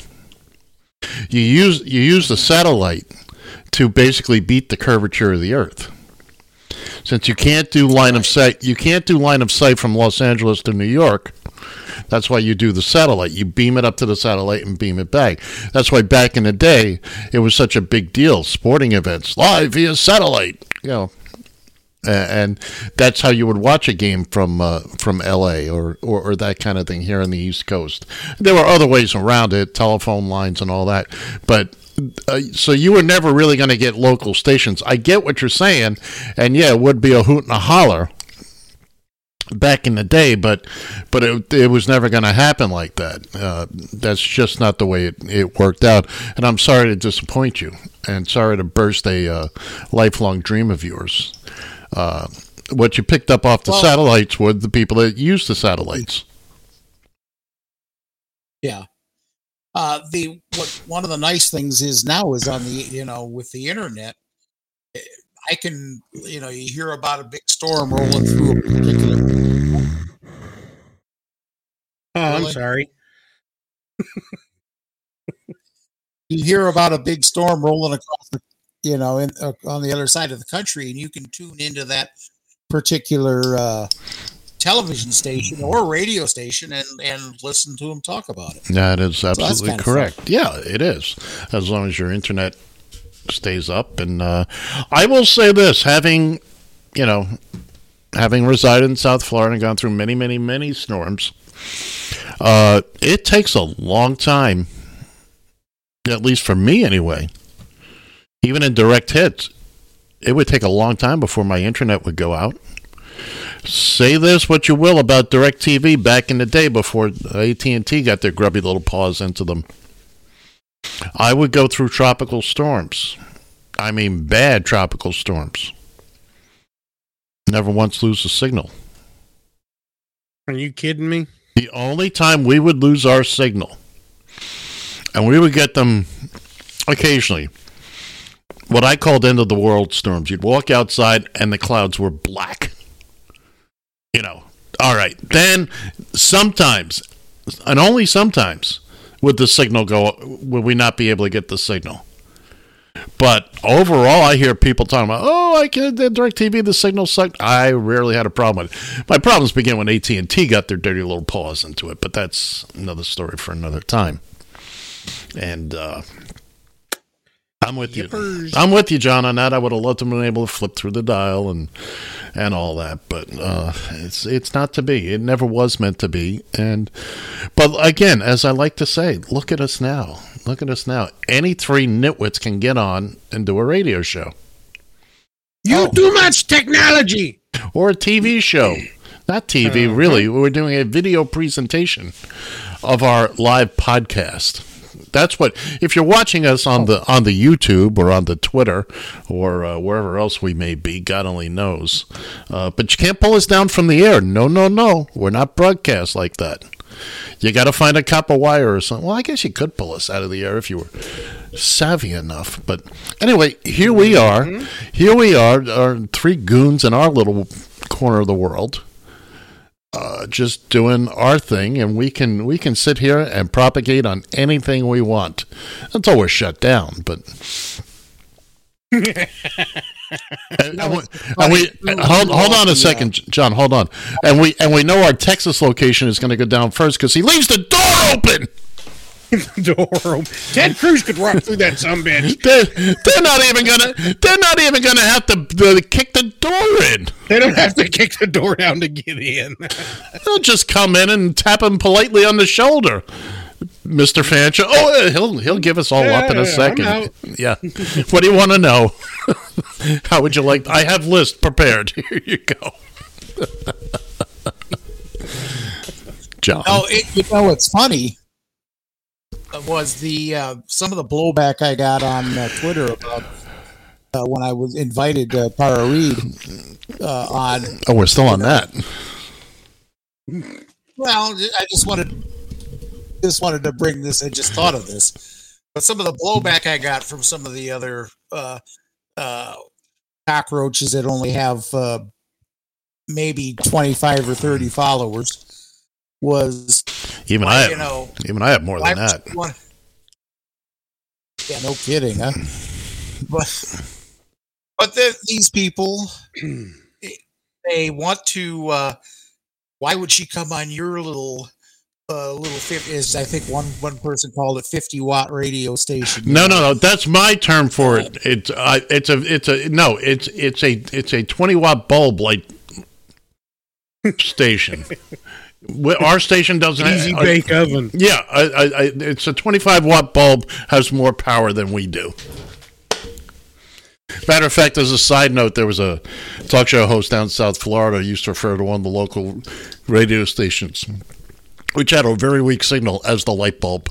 you use you use the satellite to basically beat the curvature of the earth since you can't do line of sight you can't do line of sight from los angeles to new york that's why you do the satellite. You beam it up to the satellite and beam it back. That's why back in the day it was such a big deal. Sporting events live via satellite. You know, and that's how you would watch a game from uh, from L.A. Or, or or that kind of thing here on the East Coast. There were other ways around it, telephone lines and all that, but. Uh, so you were never really going to get local stations. I get what you're saying, and yeah, it would be a hoot and a holler back in the day, but but it, it was never going to happen like that. Uh, that's just not the way it, it worked out. And I'm sorry to disappoint you, and sorry to burst a uh, lifelong dream of yours. Uh, what you picked up off the Well- satellites were the people that used the satellites. Yeah. Uh, the what one of the nice things is now is on the you know with the internet, I can you know you hear about a big storm rolling through a particular. Oh, I'm Really? sorry. You hear about a big storm rolling across the you know in uh, on the other side of the country, and you can tune into that particular uh, television station or radio station and and listen to them talk about it. That is absolutely kinda correct. Yeah, it is. As long as your internet stays up. And uh, I will say this having, you know, having resided in South Florida and gone through many, many, many storms, uh, it takes a long time, at least for me anyway, even in direct hits, it would take a long time before my internet would go out. Say this what you will about DirecTV back in the day before AT&T got their grubby little paws into them. I would go through tropical storms. I mean bad tropical storms. Never once lose a signal. Are you kidding me? The only time we would lose our signal, and we would get them occasionally, what I called end of the world storms. You'd walk outside and the clouds were black. You know, all right. Then sometimes, and only sometimes, would the signal go, would we not be able to get the signal? But overall, I hear people talking about, "Oh, I can DirecTV, the signal sucked." I rarely had a problem with it. My problems began when AT and T got their dirty little paws into it, but that's another story for another time. And uh, I'm with you. I'm with you, John, on that. I would have loved to have been able to flip through the dial and and all that, but uh, it's it's not to be. It never was meant to be. And but again, as I like to say, look at us now. Look at us now. Any three nitwits can get on and do a radio show You too much technology. or a TV show. Not TV, really. We're doing a video presentation of our live podcast. That's what. If you're watching us on the on the YouTube or on the Twitter or uh, wherever else we may be, God only knows. Uh, but you can't pull us down from the air. No, no, no. We're not broadcast like that. You got to find a copper wire or something. Well, I guess you could pull us out of the air if you were savvy enough. But anyway, here we are. Here we are, our three goons in our little corner of the world, uh, just doing our thing, and we can we can sit here and propagate on anything we want until we're shut down. But. And, and we, and we hold, hold on a second, John. Hold on, and we and we know our Texas location is going to go down first because he leaves the door open. Door open. Ted Cruz could walk through that some bitch. They're, they're not even gonna. They're not even gonna have to uh, kick the door in. They don't have to kick the door down to get in. They'll just come in and tap him politely on the shoulder. Mr. Fancher. Oh, uh, he'll he'll give us all Yeah, up in yeah, a I'm second. out. Yeah. what do you want to know? How would you like? I have list prepared. Here you go. John. Oh, it, you know it's funny was the uh, some of the blowback I got on uh, Twitter about uh, when I was invited to Tara Reade uh, on. Oh, we're still on that. Well, I just wanted just wanted to bring this. I just thought of this, but some of the blowback I got from some of the other uh, uh, cockroaches that only have uh, maybe twenty five or thirty followers was Even why, I have, you know, even I have more than that. want- Yeah, no kidding, huh? But but the, these people, they want to. Uh, why would she come on your little uh, little fif- is I think one one person called it fifty watt radio station. No, no, no. That's my term for it. It's uh, it's a it's a no. It's it's a it's a twenty watt bulb light station. Wh- Our station doesn't have Easy uh, bake oven. Yeah, I, I, I, it's a twenty five watt bulb has more power than we do. Matter of fact, as a side note, there was a talk show host down in South Florida who used to refer to one of the local radio stations, which had a very weak signal as the light bulb.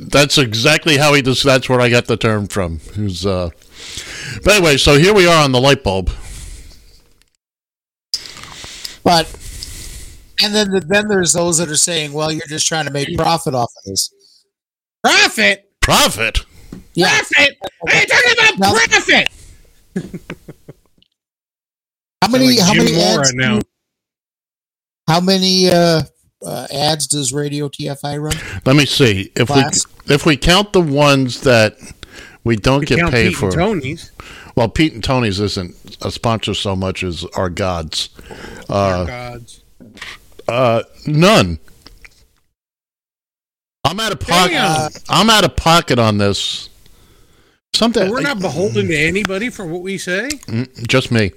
That's exactly how he does. That's where I got the term from. Who's uh, but anyway, so here we are on the light bulb. But and then then there's those that are saying, well, you're just trying to make profit off of this. Profit. Profit. Yeah. Profit. Are you talking about Now- profit? How many like how many Moore ads now. how many uh, uh, ads does Radio TFI run? Let me see if Class. we if we count the ones that we don't We get paid Pete for. Tony's. Well, Pete and Tony's isn't a sponsor so much as our gods. Uh, Gods. Uh, none. I'm out of pocket. Damn. I'm out of pocket on this. Something. We're not beholden to anybody for what we say. Mm, just me.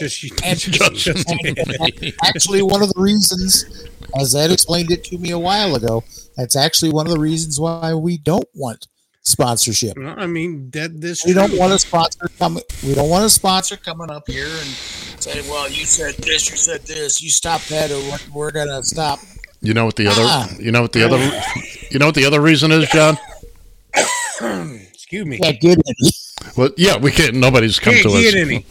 Just, you- Just just- And actually, one of the reasons, as Ed explained it to me a while ago, that's actually one of the reasons why we don't want sponsorship. Well, I mean that this We don't want a sponsor coming. We don't want a sponsor coming up here and say, "Well, you said this, you said this, you stop that, or we're, we're gonna stop." You know what the other? Ah. You know what the other? You know what the other reason is, John? Excuse me. Can't get any. Well, yeah, we can't. Nobody's come Can't to us. any.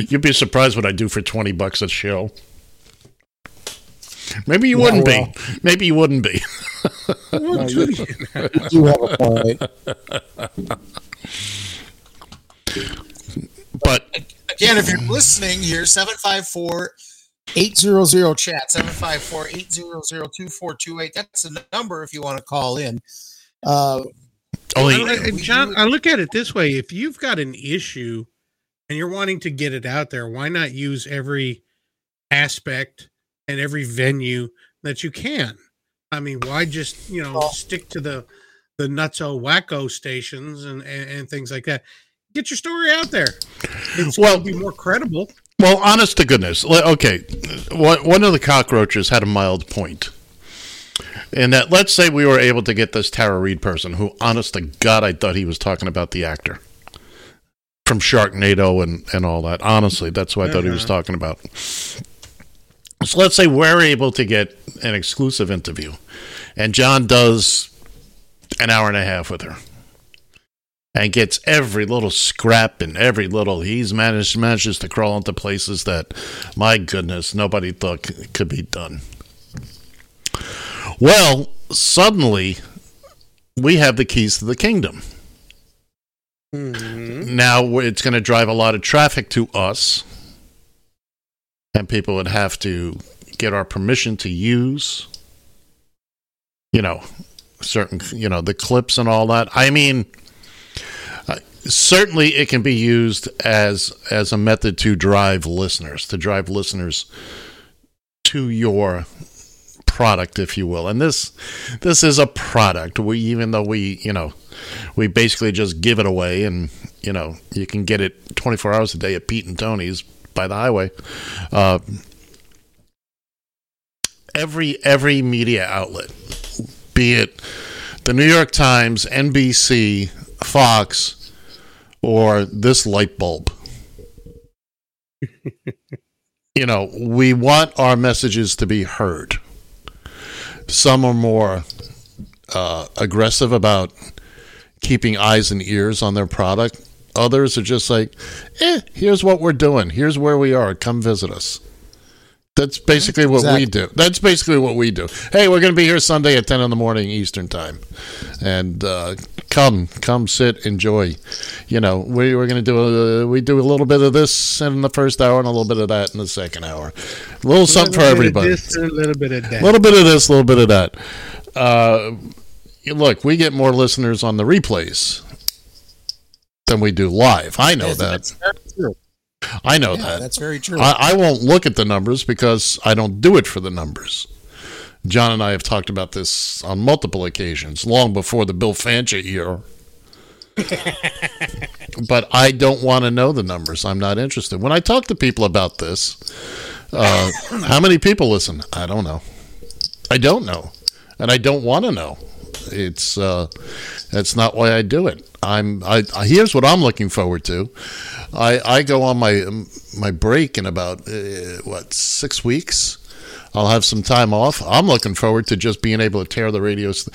You'd be surprised what I do for twenty bucks a show. Maybe you Yeah, wouldn't well. be. Maybe you wouldn't be. You do have a point. But Again, if you're listening here, 754 800 chat, 754 800 2428. That's the number if you want to call in. Uh, only I- I- John, I look at it this way: if you've got an issue and you're wanting to get it out there, why not use every aspect and every venue that you can? I mean, why just you know Well- stick to the the nutso wacko stations and, and and things like that? Get your story out there. It's Well- be more credible. Well, honest to goodness. Okay, one one of the cockroaches had a mild point. In that, let's say we were able to get this Tara Reade person, who, honest to God, I thought he was talking about the actor from Sharknado and, and all that. Honestly, that's what I thought he was Uh-huh. talking about. So let's say we're able to get an exclusive interview, and John does an hour and a half with her and gets every little scrap and every little he's managed manages to crawl into places that my goodness nobody thought could be done. Well suddenly we have the keys to the kingdom. Mhm. now it's going to drive a lot of traffic to us and people would have to get our permission to use you know certain you know the clips and all that. I mean uh, certainly it can be used as as a method to drive listeners to drive listeners to your product if you will. And this this is a product. We even though we you know we basically just give it away and you know you can get it 24 hours a day at pete and tony's by the highway. Uh, every every media outlet be it the new york times nbc fox or this light bulb. You know we want our messages to be heard. Some are more uh, aggressive about keeping eyes and ears on their product. Others are just like, eh, here's what we're doing. Here's where we are. Come visit us. That's basically what we do. That's basically what we do. Hey, we're going to be here Sunday at 10 in the morning Eastern time. And uh, come, come sit, enjoy. You know, we, we're going to do a, we do a little bit of this in the first hour and a little bit of that in the second hour. A little something for Little bit of everybody. this a little bit of that. A little bit of this, a little bit of that. Uh, look, we get more listeners on the replays than we do live. I know Yes, that. that's true. I know Yeah, that. that's very true. I, I won't look at the numbers because I don't do it for the numbers. John and I have talked about this on multiple occasions, long before the Bill Fancher era. but I don't want to know the numbers. I'm not interested. When I talk to people about this, uh, how many people listen? I don't know. I don't know, and I don't want to know. It's uh, that's not why I do it. I'm. I, here's what I'm looking forward to. I I go on my my break in about uh, what six weeks. I'll have some time off. I'm looking forward to just being able to tear the radio st-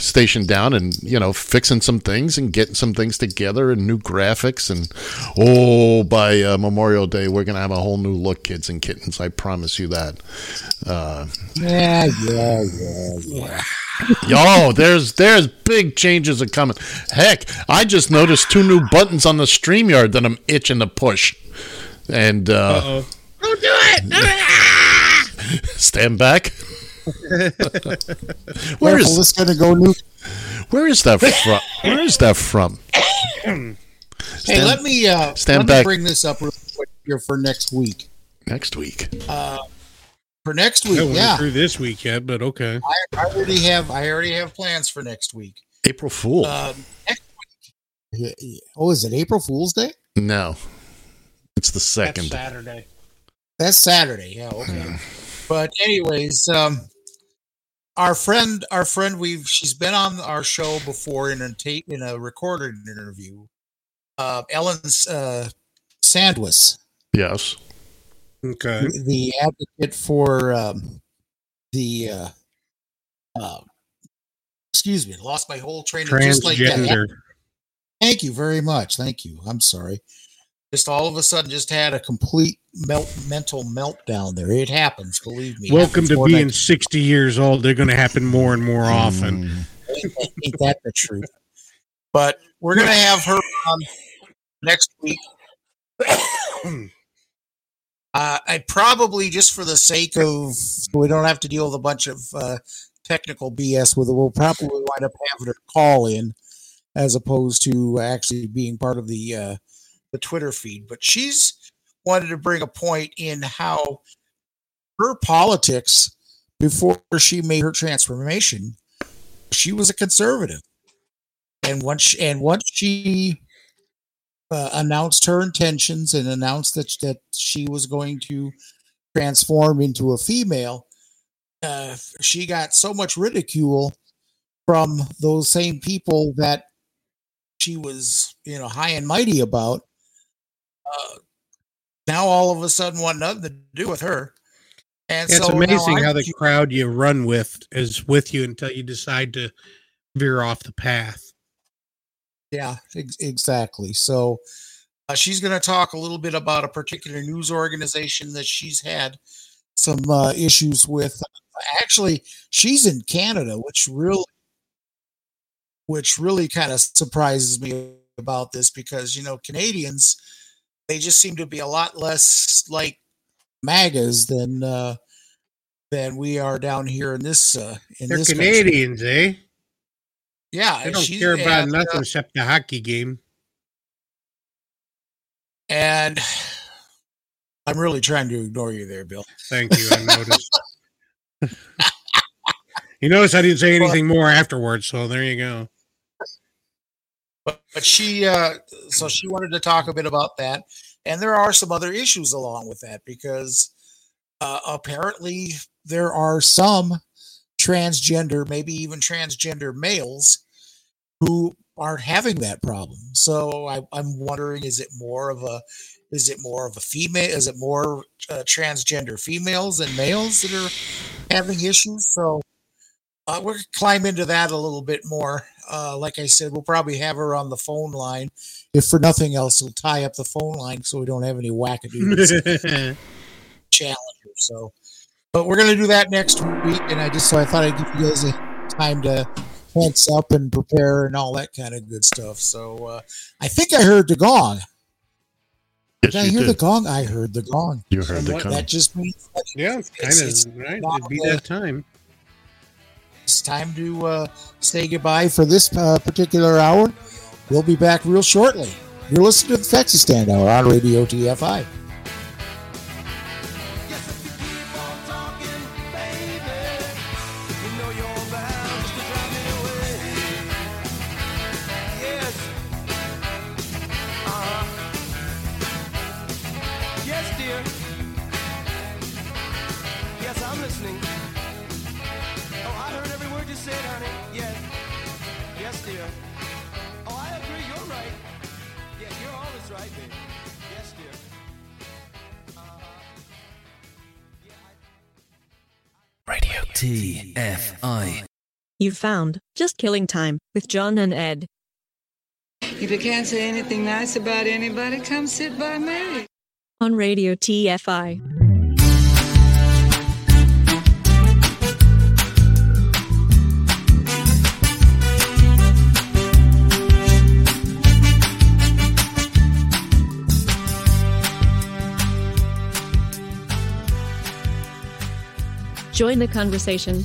station down and you know fixing some things and getting some things together and new graphics and oh by uh, Memorial Day we're gonna have a whole new look, kids and kittens. I promise you that. Uh, yeah, yeah, yeah, yeah. Yo, there's there's big changes are coming. Heck, I just noticed two new buttons on the StreamYard that I'm itching to push. And uh, Uh-oh. Don't do it! stand back. Where Careful, is this going to go new? where is that from? Where is that from? Hey, let me uh, stand let back. me bring this up real quick here for next week. Next week. Uh, for next week, wasn't yeah, through this week yet, but okay. I, I already have. I already have plans for next week. April Fool. Um, week. Oh, is it April Fool's Day? no. It's the That's second. Saturday. That's Saturday. Yeah, okay. But anyways, um, our friend, our friend, we've she's been on our show before in a tape in a recorded interview. Uh, Ellen uh, Sandwis, Yes. Okay. the, the advocate for um, the uh, uh, excuse me, lost my whole train of just like that. Transgender. Thank you very much. Thank you. I'm sorry. Just all of a sudden, just had a complete melt, mental meltdown there. It happens, believe me. Welcome to more than being 60 years old. They're going to happen more and more often. Mm. ain't that the truth? But we're gonna have her on next week. Uh, I probably just for the sake of we don't have to deal with a bunch of uh, technical BS with it. We'll probably wind up having her call in as opposed to actually being part of the uh, the Twitter feed. But she's wanted to bring a point in how her politics before she made her transformation, she was a conservative, and once she, and once she uh, announced her intentions and announced that that she was going to transform into a female, uh, she got so much ridicule from those same people that she was, you know, high and mighty about. Uh, now all of a sudden want nothing to do with her. And it's so amazing how the crowd you run with is with you until you decide to veer off the path. Yeah, ex- exactly. So uh, she's going to talk a little bit about a particular news organization that she's had some uh, issues with. Actually, she's in Canada, which really, which really kind of surprises me about this because you know Canadians, they just seem to be a lot less like MAGAs than uh, than we are down here in this uh, in They're this country. Canadians, eh? Yeah, They don't she- care about and, uh, nothing except the hockey game. and I'm really trying to ignore you there, Bill. Thank you. I noticed. you notice I didn't say anything more afterwards, so there you go. But, but she, uh, so she wanted to talk a bit about that, and there are some other issues along with that because uh, apparently there are some transgender, maybe even transgender males who aren't having that problem. So I, I'm wondering, is it more of a, is it more of a female? Is it more uh, transgender females and males that are having issues? So uh, we're climb into that a little bit more. Uh, like I said, we'll probably have her on the phone line. If for nothing else, we'll tie up the phone line so we don't have any wackadoodles challenger. So, but we're gonna do that next week, and I just so I thought I'd give you guys a time to tense up and prepare and all that kind of good stuff. So uh, I think I heard the gong. Yes, Did I hear did. the gong? I heard the gong. You heard the gong. con- That just means that yeah, it's kind It's- of right. It'd be the- that time. it's time to uh, say goodbye for this uh, particular hour. We'll be back real shortly. You're listening to the Taxi Stand Hour on Radio TFI. TFI. You found Just Killing Time with John and Ed. If you can't say anything nice about anybody, come sit by me. on Radio TFI. Join the conversation.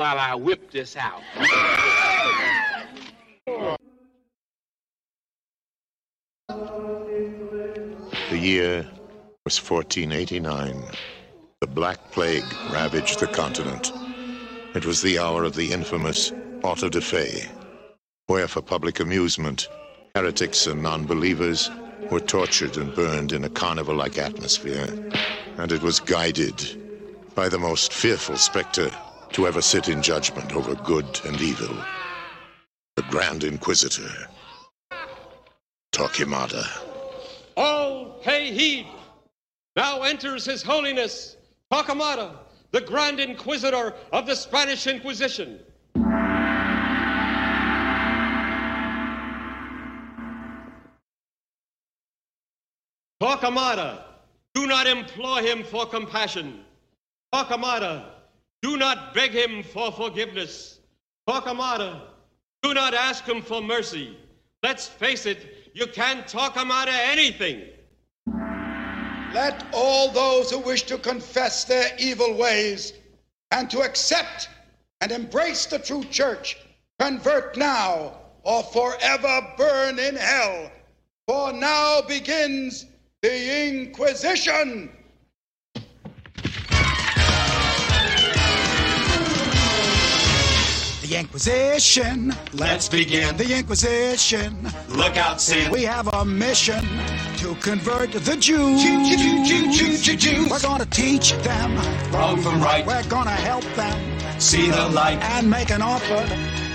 While I whip this out. The year was 1489. The Black Plague ravaged the continent. It was the hour of the infamous auto de fe, where for public amusement, heretics and non-believers were tortured and burned in a carnival-like atmosphere. And it was guided by the most fearful specter to ever sit in judgment over good and evil. The Grand Inquisitor, Torquemada. All pay heed. Now enters His Holiness Torquemada, the Grand Inquisitor of the Spanish Inquisition. Torquemada, do not implore him for compassion. Torquemada, do not beg him for forgiveness. Torquemada, do not ask him for mercy. Let's face it, you can't talk him out of anything. Let all those who wish to confess their evil ways and to accept and embrace the true church convert now or forever burn in hell. For now begins the Inquisition. The Inquisition. Let's begin. The Inquisition. Look out, Sam. We have a mission to convert the Jews. Jew, Jew, Jew, Jew, Jew, Jews. We're gonna teach them Wrong from right. We're gonna help them See the light. and make an offer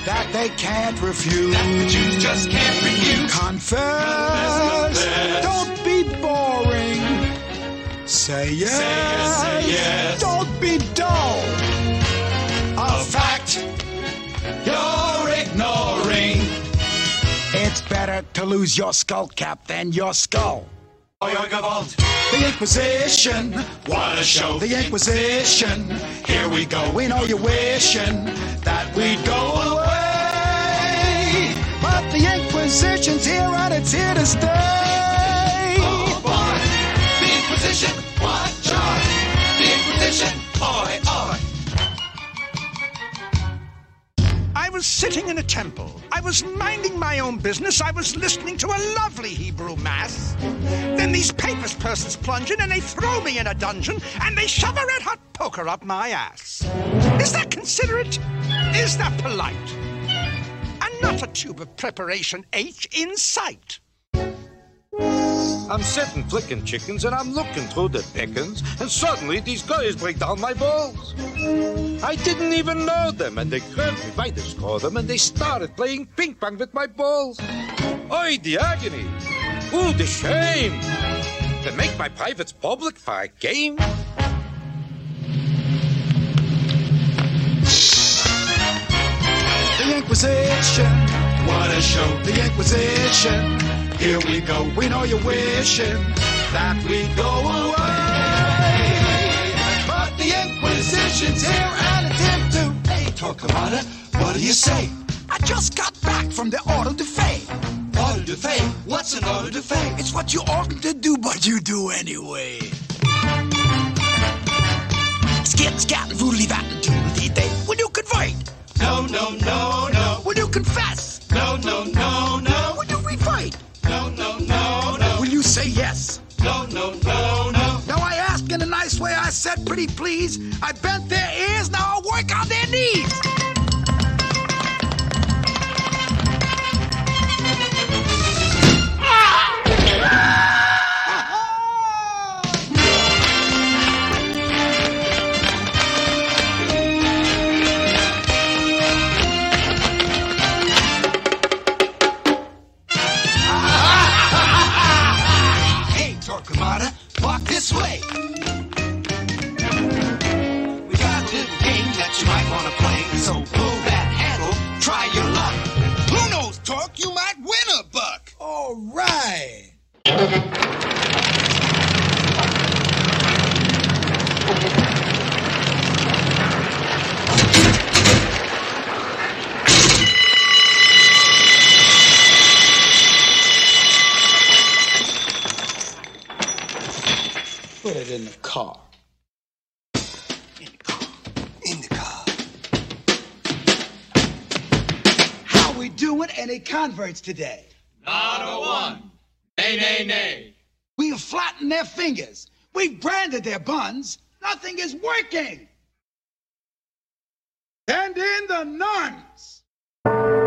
that they can't refuse. That the Jews just can't refuse. Confess. Confess. Don't be boring. Say yes. yes, say yes. Don't be dull. It's better to lose your skull cap than your skull. Oh, The Inquisition. What a show. The Inquisition. Here we go. We know you're wishing that we'd go away. But the Inquisition's here and it's here to stay. Was sitting in a temple. I was minding my own business. I was listening to a lovely Hebrew mass. Then these papist persons plunge in and they throw me in a dungeon and they shove a red hot poker up my ass. Is that considerate? Is that polite? And not a tube of preparation H in sight. I'm sitting flicking chickens and I'm looking through the dickens, and suddenly these guys break down my balls. I didn't even know them, and they grabbed me by the scrotum and they started playing ping pong with my balls. Oi, the agony! Ooh, the shame! To make my privates public for a game? The Inquisition. What a show. The Inquisition. Here we go. We know you're wishing that we go away. But the Inquisition's here and attempt to. Hey, Torquemada, what do you say? I just got back from the Auto de Fe. Auto de Fe? What's an Auto de Fe? It's what you oughtn't to do, but you do anyway. Skit, scat, voodly, vat, and doodly day. Will you convert? No, no, no, no. Will you confess? No, no, no, no. Say yes? No, no, no, no. Now I asked in a nice way, I said pretty please. I bent their ears, now I'll work on their Doing any converts today? Not a one. Nay, nay, nay. We have flattened their fingers. We've branded their buns. Nothing is working. And in the nuns.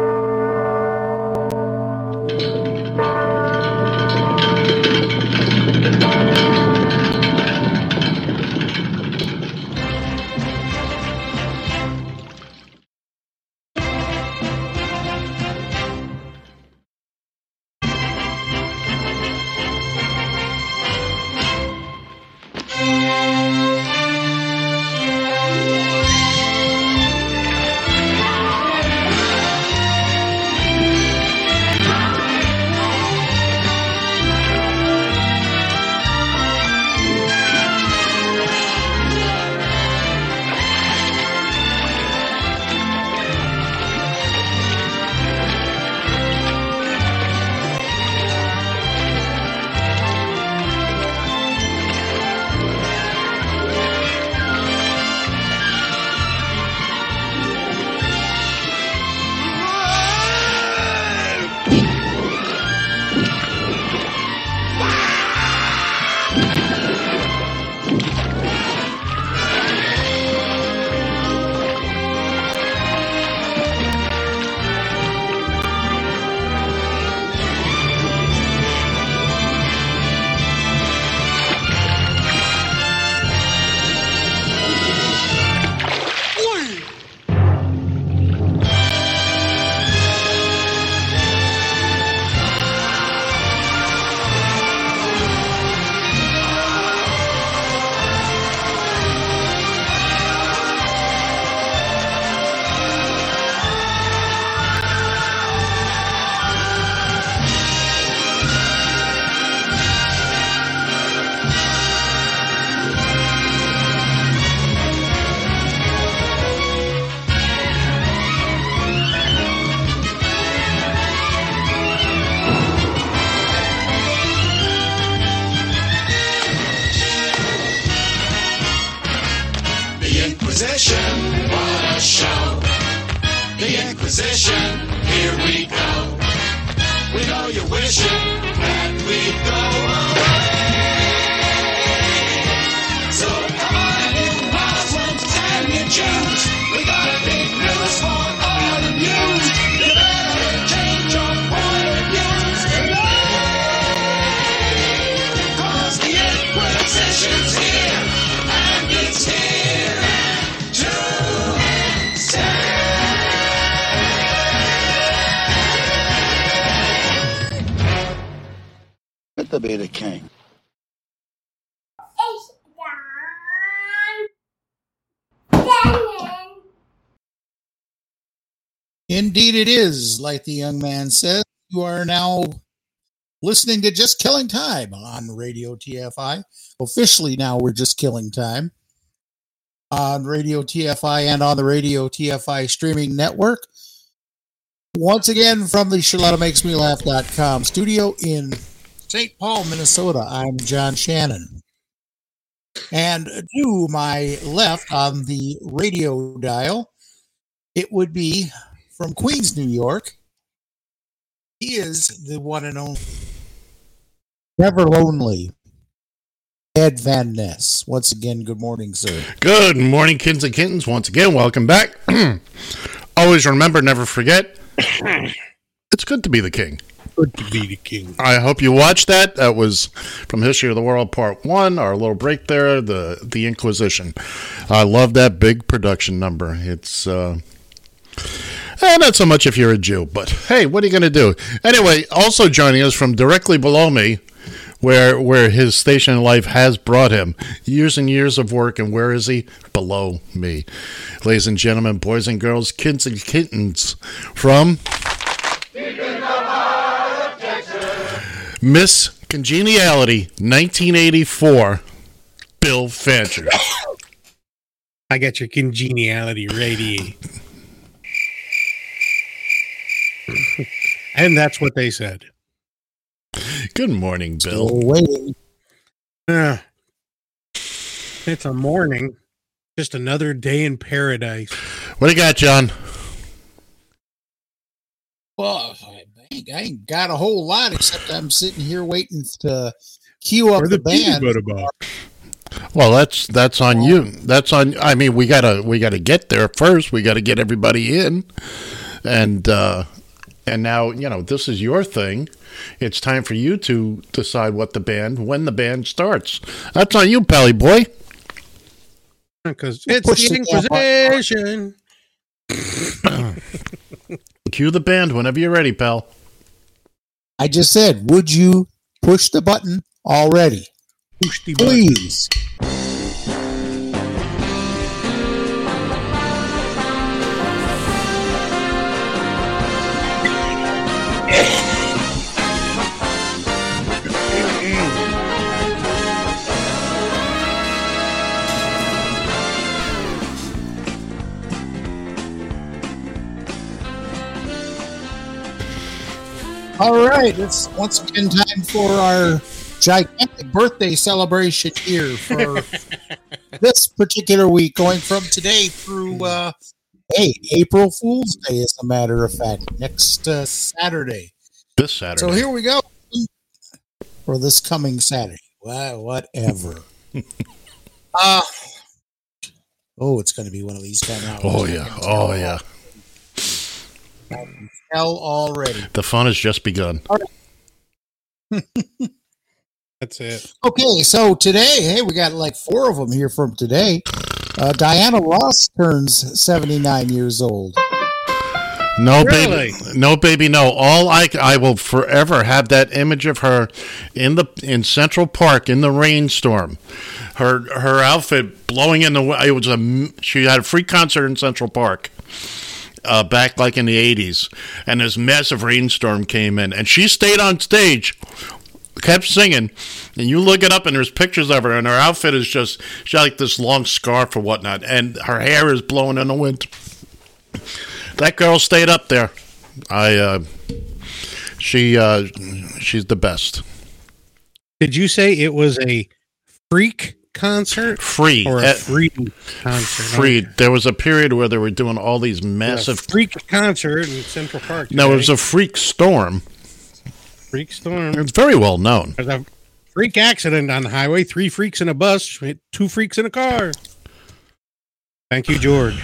It is. Like the young man says, you are now listening to Just Killing Time on Radio TFI. Officially, now we're just killing time on Radio TFI and on the Radio TFI streaming network. Once again, from the CharlottaMakesMeLaugh.com studio in St. Paul, Minnesota, I'm John Shannon. And to my left on the radio dial, it would be from Queens, New York. He is the one and only, never lonely, Ed Van Ness. Once again, good morning, sir. Good morning, kids and kittens. Once again, welcome back. Always remember, never forget. it's good to be the king. Good to be the king. I hope you watched that. That was from History of the World Part One. Our little break there, the the Inquisition. I love that big production number. It's uh, eh, not so much if you're a Jew, but hey, what are you going to do? Anyway, also joining us from directly below me, where where his station in life has brought him, years and years of work, and where is he? Below me, ladies and gentlemen, boys and girls, kids and kittens, from Miss Congeniality, 1984, Bill Fancher. I got your congeniality ready. And that's what they said. Good morning, Bill. Still waiting. It's a morning. Just another day in paradise. What do you got, John? Well, I ain't, I ain't got a whole lot except I'm sitting here waiting to cue up Where the, the band. butter? Well, that's that's on you. That's on. I mean, we gotta we gotta get there first. We gotta get everybody in, and uh, and now you know this is your thing. It's time for you to decide what the band when the band starts. That's on you, Pally boy. Because it's Push the the Inquisition. Cue the band whenever you're ready, pal. I just said, would you push the button already? Push the button. Please. All right, it's once again time for our gigantic birthday celebration here for this particular week, going from today through uh, hey April Fool's Day, as a matter of fact, next uh, Saturday. This Saturday. So here we go for this coming Saturday. Well, whatever. uh oh, it's going to be one of these kind of. Oh yeah. Oh yeah. Hell already. The fun has just begun. That's it. Okay, so today, hey, we got like four of them here from today. Uh, Diana Ross turns 79 years old. No Really? baby, no baby, no. All I I will forever have that image of her in the in Central Park in the rainstorm. Her her outfit blowing in the wi- it was a she had a free concert in Central Park. Uh, back like in the 80s and this massive rainstorm came in and she stayed on stage kept singing and you look it up and there's pictures of her and her outfit is just she had like this long scarf or whatnot and her hair is blowing in the wind that girl stayed up there. I uh she uh she's the best. Did you say it was a freak concert? Free. Or a free concert? Free. There was a period where they were doing all these massive freak concert in Central Park. No, it was a freak storm. freak storm. It's very well known. There's a freak accident on the highway. Three freaks in a bus, hit two freaks in a car. Thank you, George.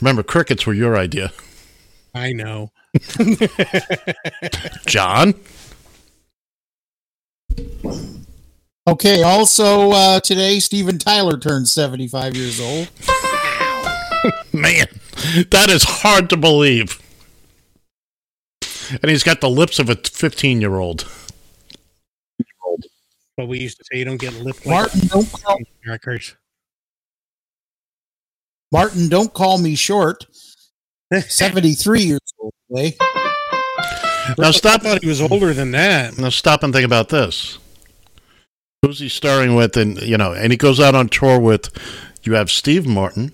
Remember crickets were your idea. I know. John? Okay, also uh, today, Steven Tyler turns 75 years old. Man, that is hard to believe. And he's got the lips of a 15 year old. But we used to say you don't get lip Martin, don't call, records. Martin, don't call me short. 73 years old today. Now stop. I thought he was older than that. Now stop and think about this. Who's he starring with? And you know, and he goes out on tour with. You have Steve Martin,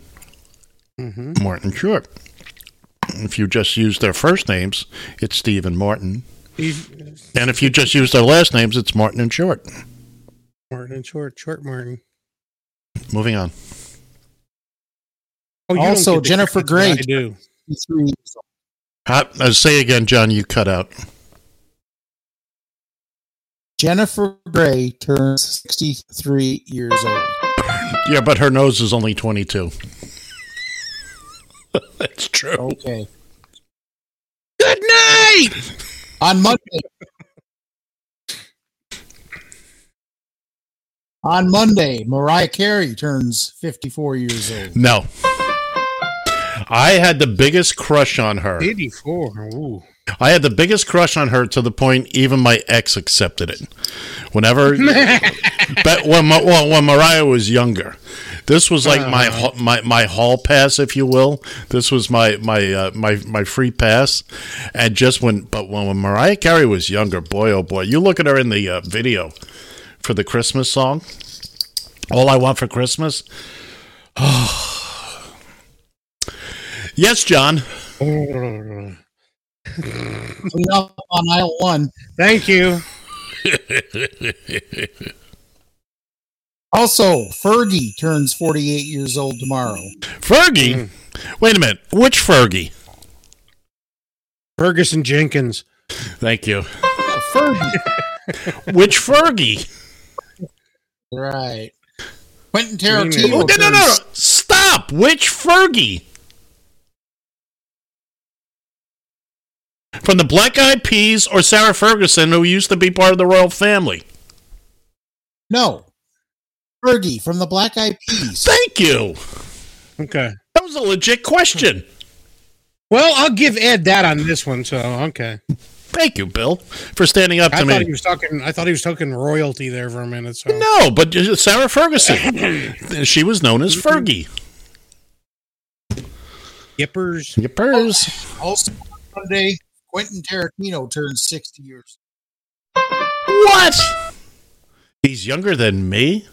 Mm-hmm. Martin Short. If you just use their first names, it's Steve and Martin. He's And if you just use their last names, it's Martin and Short. Martin and Short, Short Martin. Moving on. Oh, you don't Also, Jennifer credits, but Grey. I do. 53 years old. How, uh, say again, John. You cut out. Jennifer Grey turns 63 years old. Yeah, but her nose is only twenty-two. That's true. Okay. Good night. On Monday. On Monday, Mariah Carey turns 54 years old. No. I had the biggest crush on her. 84. Ooh. I had the biggest crush on her to the point even my ex accepted it. Whenever, but when well, when Mariah was younger, this was like my Uh-huh. my my hall pass, if you will. This was my my uh, my my free pass, and just when but when, when Mariah Carey was younger, boy oh boy, you look at her in the uh, video for the Christmas song. All I want for Christmas. yes, John. Clean up on aisle one. Thank you. Also, Fergie turns 48 years old tomorrow. Fergie? Hmm. Wait a minute. Which Fergie? Ferguson Jenkins. Thank you. Fergie. Which Fergie? Right. Quentin Oh, Tarantino. no, no, no, no. Stop. Which Fergie? From the Black Eyed Peas or Sarah Ferguson, who used to be part of the royal family? No. Fergie from the Black Eyed Peas. Thank you. Okay. That was a legit question. Well, I'll give Ed that on this one. So okay. Thank you, Bill, for standing up I to me. he was talking. I thought he was talking royalty there for a minute. So No, but Sarah Ferguson. she was known as mm-hmm. Fergie. Yippers. Yippers. Also, Monday, Quentin Tarantino turns 60 years. What? He's younger than me?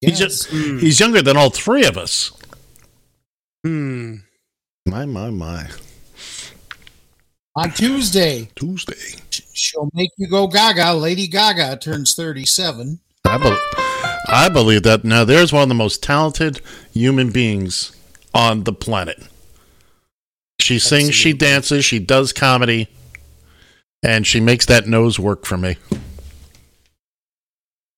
He's, Yes. just, he's younger than all three of us. Hmm. My, my, my. On Tuesday, Tuesday. she'll make you go gaga. Lady Gaga turns 37. I, bel I believe that. Now, there's one of the most talented human beings on the planet. She sings, she dances, she does comedy, and she makes that nose work for me.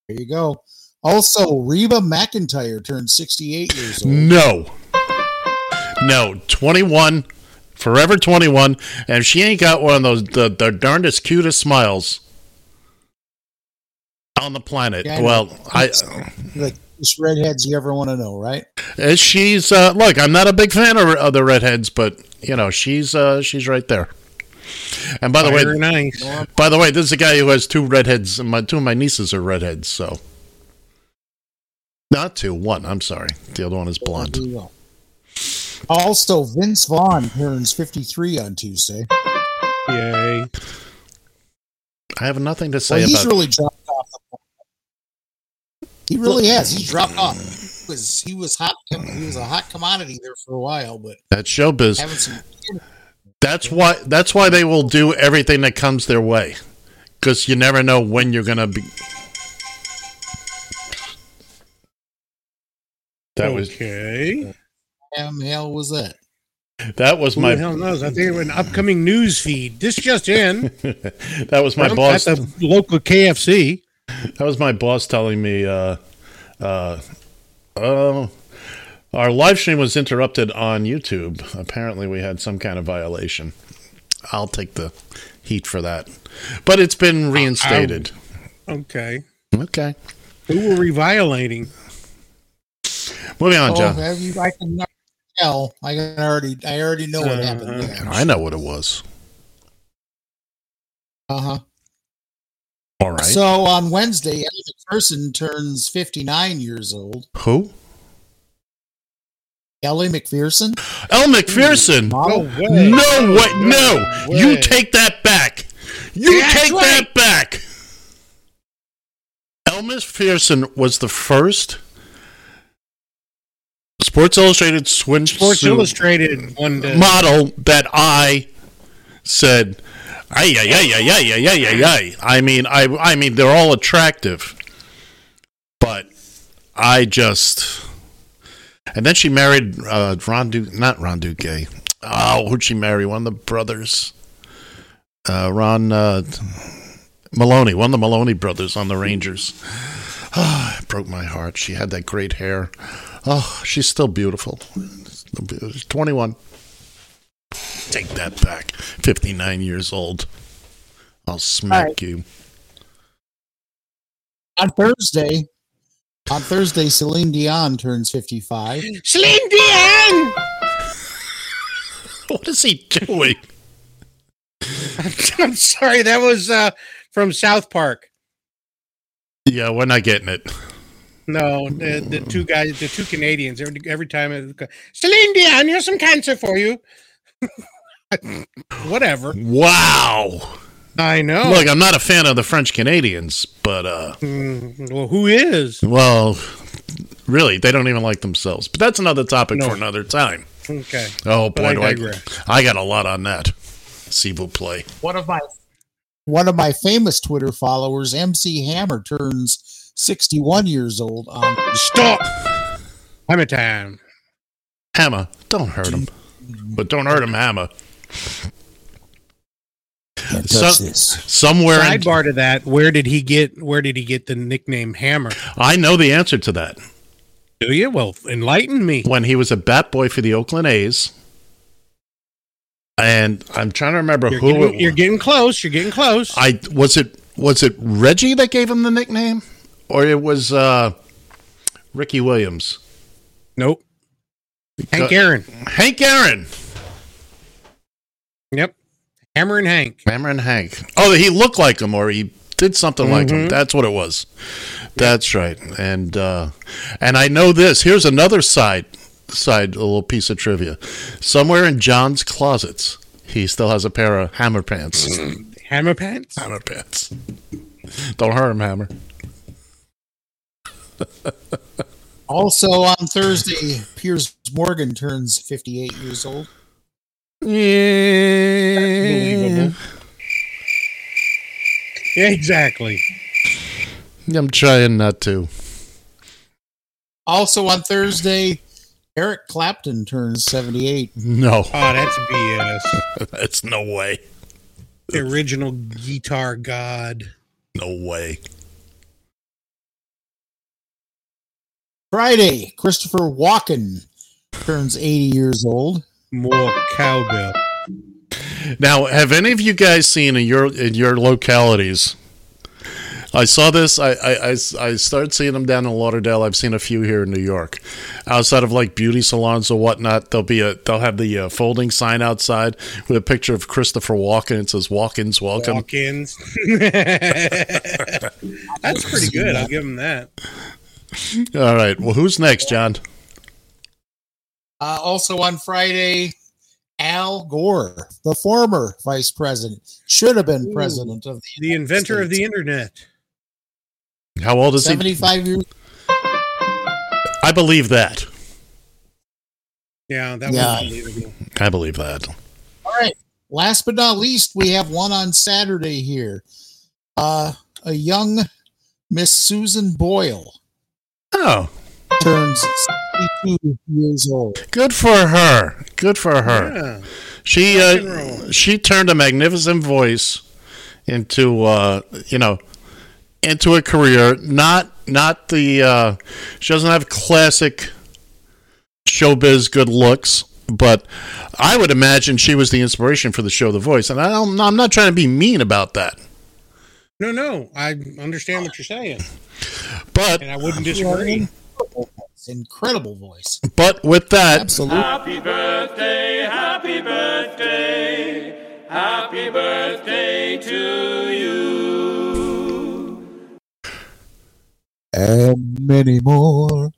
There you go. Also, Reba McEntire turns 68 years old. No. No. 21. Forever 21. And if she ain't got one of those, the, the darndest, cutest smiles on the planet. Yeah, I know. well, I. The cutest redheads you ever want to know, right? Uh, She's uh, look. I'm not a big fan of, of the redheads, but you know she's uh, she's right there. And by the way, nice. by the way, this is a guy who has two redheads. My two of my nieces are redheads, so not two, one. I'm sorry, the other one is blonde. There you go. Also, Vince Vaughn turns 53 on Tuesday. Yay. I have nothing to say Well, he's about. really dropped off the. He really has. He's dropped off. He was he was hot. He was a hot commodity there for a while, but That's showbiz. having some. That's why. That's why they will do everything that comes their way, because you never know when you're gonna be. That was okay. Damn hell was that? that was Who my hell knows? I think it was an upcoming news feed. This just in. that was my boss. At boss. the local KFC. That was my boss telling me, uh, uh, uh, our live stream was interrupted on YouTube. Apparently, we had some kind of violation. I'll take the heat for that. But it's been reinstated. Okay. Okay. Who were we violating? Moving on, Oh, John. you, I can tell. I can already. I already know what happened. Uh-huh. I know what it was. Uh huh. All right. So on Wednesday, Eddie McPherson turns 59 years old. Who? Ellie McPherson. Elle Macpherson. No way. No way. No. way. You take that back. You That's take right. that back. Elle Macpherson was the first Sports Illustrated swimsuit Sports Illustrated one model that I said, ay, ay, ay, ay, ay, ay, ay, ay. I mean, I, I mean, they're all attractive, but I just, and then she married uh, Ron Duke, not Ron Duguay. Oh, who'd she marry? One of the brothers, uh, Ron uh, Maloney, one of the Maloney brothers on the Rangers. Ah, it broke my heart. She had that great hair. Oh, she's still beautiful. She's 21. Take that back. 59 years old. I'll smack right. you. On Thursday, on Thursday, Celine Dion turns 55. Celine Dion. What is he doing? I'm sorry, that was uh, from South Park. Yeah, we're not getting it. No, the, the two guys, the two Canadians. Every, every time, it, Celine Dion, here's some cancer for you. Whatever. Wow. I know. Look, I'm not a fan of the French Canadians, but uh Mm, well, who is? well, really, they don't even like themselves. But that's another topic No. for another time. Okay. Oh boy, I do I, digress. I got a lot on that. See vous play. One of my one of my famous Twitter followers, MC Hammer, turns 61 years old on Stop. Hammer time. Hammer, don't hurt him. But don't hurt him, Hammer. So- touch this. somewhere in, Sidebar to that, where did he get where did he get the nickname Hammer? I know the answer to that. Do you? Well, enlighten me. When he was a bat boy for the Oakland A's. And I'm trying to remember You're who getting, it you're getting close. You're getting close. I was it was it Reggie that gave him the nickname? Or it was uh Ricky Williams. nope. Hank Uh, Aaron. Hank Aaron. Yep. Hammer and Hank. Hammer and Hank. Oh, he looked like him, or he did something like him. Mhm. That's what it was. That's right. And uh, and I know this. Here's another side side a little piece of trivia. Somewhere in John's closets, he still has a pair of hammer pants. Hammer pants. hammer pants. Don't hurt him, Hammer. Also on Thursday, Piers Morgan turns 58 years old. Yeah. Exactly. I'm trying not to. Also on Thursday, Eric Clapton turns 78. No. Oh, that's BS. That's no way. The original guitar god. No way. Friday, Christopher Walken turns 80 years old. More cowbell. Now, have any of you guys seen in your in your localities? I saw this. I, I, I, started seeing them down in Lauderdale. I've seen a few here in New York, outside of like beauty salons or whatnot. There'll be a they'll have the uh, folding sign outside with a picture of Christopher Walken. It says "Walk-ins, welcome." Walk-ins. That's pretty good. I'll give him that. All right. Well, who's next, John? Uh, also on Friday, Al Gore, the former vice president, should have been Ooh. president of the, The inventor of the internet. How old is he? 75 years. I believe that. Yeah, that Yeah. was. I believe that. All right. Last but not least, we have one on Saturday here. Uh, a young Miss Susan Boyle Oh, turns 62 years old. good for her. Good for her. Yeah. She uh, she turned a magnificent voice into uh, you know into a career. Not not the uh, she doesn't have classic showbiz good looks, but I would imagine she was the inspiration for the show The Voice. And I don't, I'm not trying to be mean about that, No, no. I understand what you're saying. but And I wouldn't disagree. Incredible voice. but with that, Absolutely. Happy birthday, happy birthday, happy birthday to you. And many more.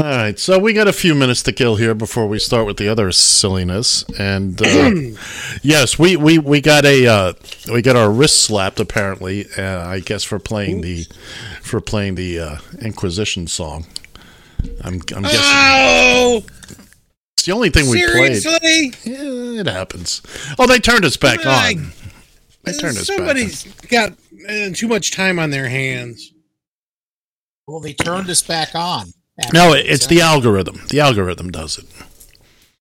All right, so we got a few minutes to kill here before we start with the other silliness. And uh, yes, we, we, we got a uh, we got our wrist slapped apparently. Uh, I guess for playing the for playing the uh, Inquisition song. I'm, I'm guessing Oh, it's the only thing we played. seriously? Yeah, it happens. Oh, they turned us back Like, on. They turned us back. Somebody's got uh, too much time on their hands. Well, they turned us back on. On. No, it- it's the algorithm. The algorithm does it.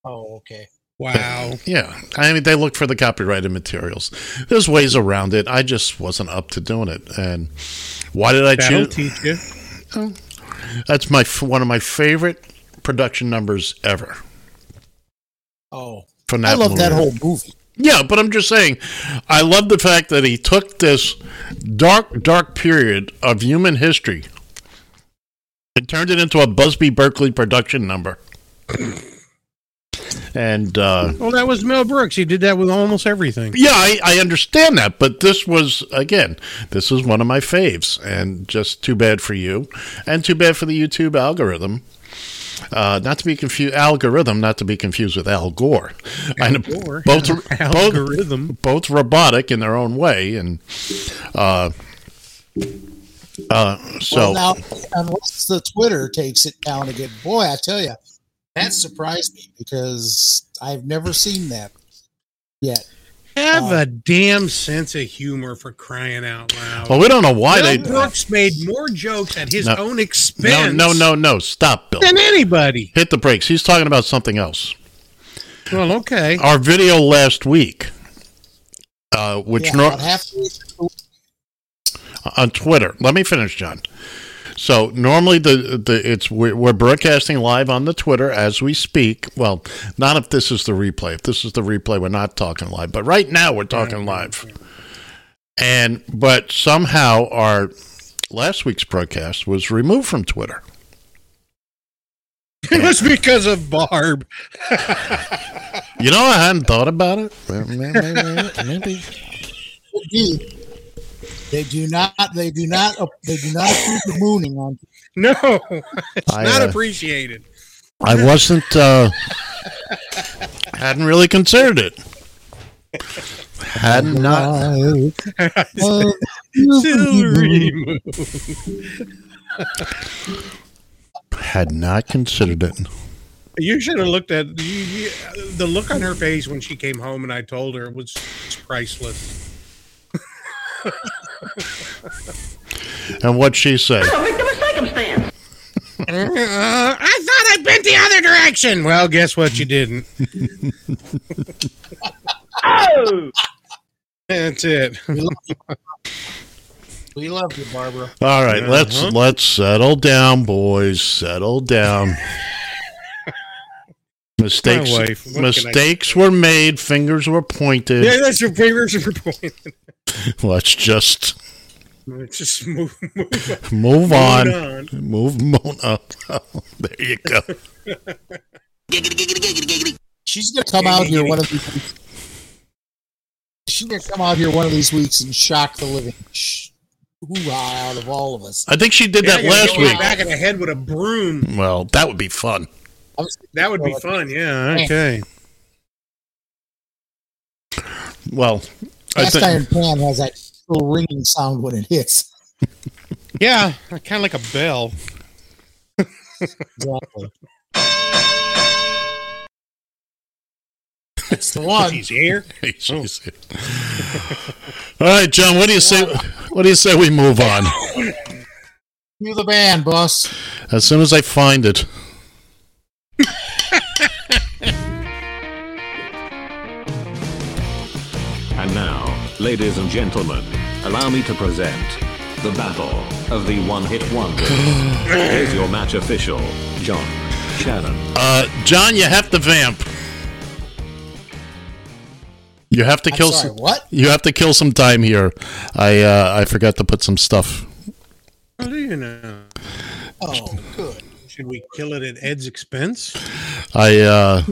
Oh, okay. Wow. Yeah, I mean they look for the copyrighted materials. There's ways around it. I just wasn't up to doing it. And why did I That'll choose? teach you. Oh, that's my one of my favorite production numbers ever. Oh, From I that love that whole movie. Yeah, but I'm just saying, I love the fact that he took this dark, dark period of human history and turned it into a Busby Berkeley production number. And uh, Well, that was Mel Brooks. He did that with almost everything. yeah, I, I understand that, but this was again, this is one of my faves, and just too bad for you, and too bad for the YouTube algorithm. Uh, not to be confused, algorithm, not to be confused with Al Gore. I know Gore. both Algorithm. both both robotic in their own way, and uh, uh, so well, now, unless the Twitter takes it down again, boy, I tell you, that surprised me because I've never seen that yet. Have a damn sense of humor for crying out loud. well, we don't know why Mel they. Brooks made more jokes at his No. own expense no, no, no! no. Stop, Bill. than anybody. Hit the brakes. He's talking about something else. Well, okay. Our video last week, uh, which yeah, nor- half on Twitter. Let me finish, John. So normally the the it's we're, we're broadcasting live on the Twitter as we speak. Well, not if this is the replay. If this is the replay, we're not talking live. But right now we're talking live. And but somehow our last week's broadcast was removed from Twitter. It was because of Barb. You know, I hadn't thought about it. Maybe, maybe. Indeed. They do not. They do not. They do not approve the mooning on. No, it's I, not uh, appreciated. I wasn't. Uh, hadn't really considered it. Had not. Silvery moon. Had not considered it. You should have looked at you, you, the look on her face when she came home and I told her it was priceless. And what'd she say? Uh, I thought I bent the other direction. Well, guess what? You didn't. oh, that's it. We love you, Barbara. All right, let's Uh-huh. let's settle down, boys. Settle down. Mistakes wife, what can I mistakes were made, fingers were pointed. Yeah, that's your favorite point. Let's just Let's just move, move, move on. on. Move move on. there you go. She's gonna come out here one of these. Weeks. She's gonna come out here one of these weeks and shock the living sh- hoo-ha out of all of us. I think she did that last go week. Back in the head with a broom. Well, that would be fun. That would be fun. Yeah. Okay. Well, I Cast think iron pan has that little ringing sound when it hits. Yeah, kind of like a bell. Exactly. It's the one. She's here. She's here. Oh. All right, John. What do you say? What do you say we move on? You the band, boss. As soon as I find it. Ladies and gentlemen, allow me to present the Battle of the One Hit Wonders. Here's your match official, John Shannon. Uh, John, you have to vamp. You have to I'm kill sorry, some. what? You have to kill some time here. I uh, I forgot to put some stuff. How do you know? Oh, good. Should we kill it at Ed's expense? I uh,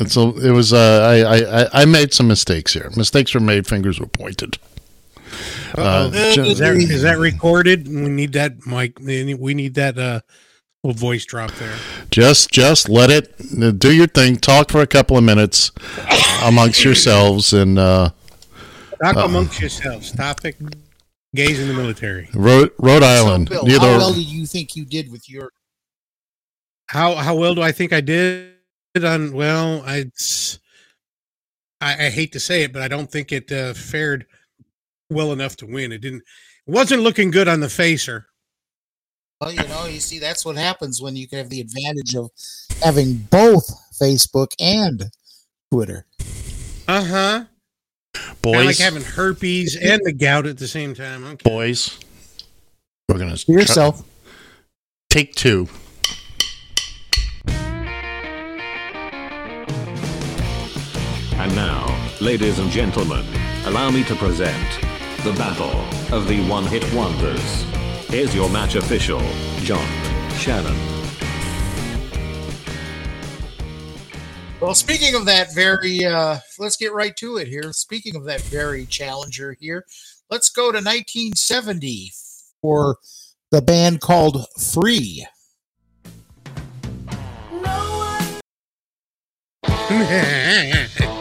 it's a, it was uh, I, I I- I made some mistakes here. Mistakes were made. Fingers were pointed. Uh, Uh-oh. Is that is that recorded? We need that, Mike. We need that uh, Little voice drop there. Just just let it do your thing. Talk for a couple of minutes amongst yourselves and uh, Talk uh, amongst yourselves. Topic: gays in the military. Rhode, Rhode Island. Bill, how the- well did you think you did with your? How how well do I think I did on? Well, I I, I hate to say it, but I don't think it uh, fared well enough to win. It didn't. It wasn't looking good on the facer. Well, you know, you see, that's what happens when you can have the advantage of having both Facebook and Twitter. Uh huh. boys, like having herpes and the gout at the same time. Okay. boys, we're gonna For yourself. take two. And now, ladies and gentlemen, allow me to present the Battle of the One Hit Wonders. Here's your match official, John Shannon. Well, speaking of that very, uh, let's get right to it here. Speaking of that very challenger here, let's go to 1970 for the band called Free. There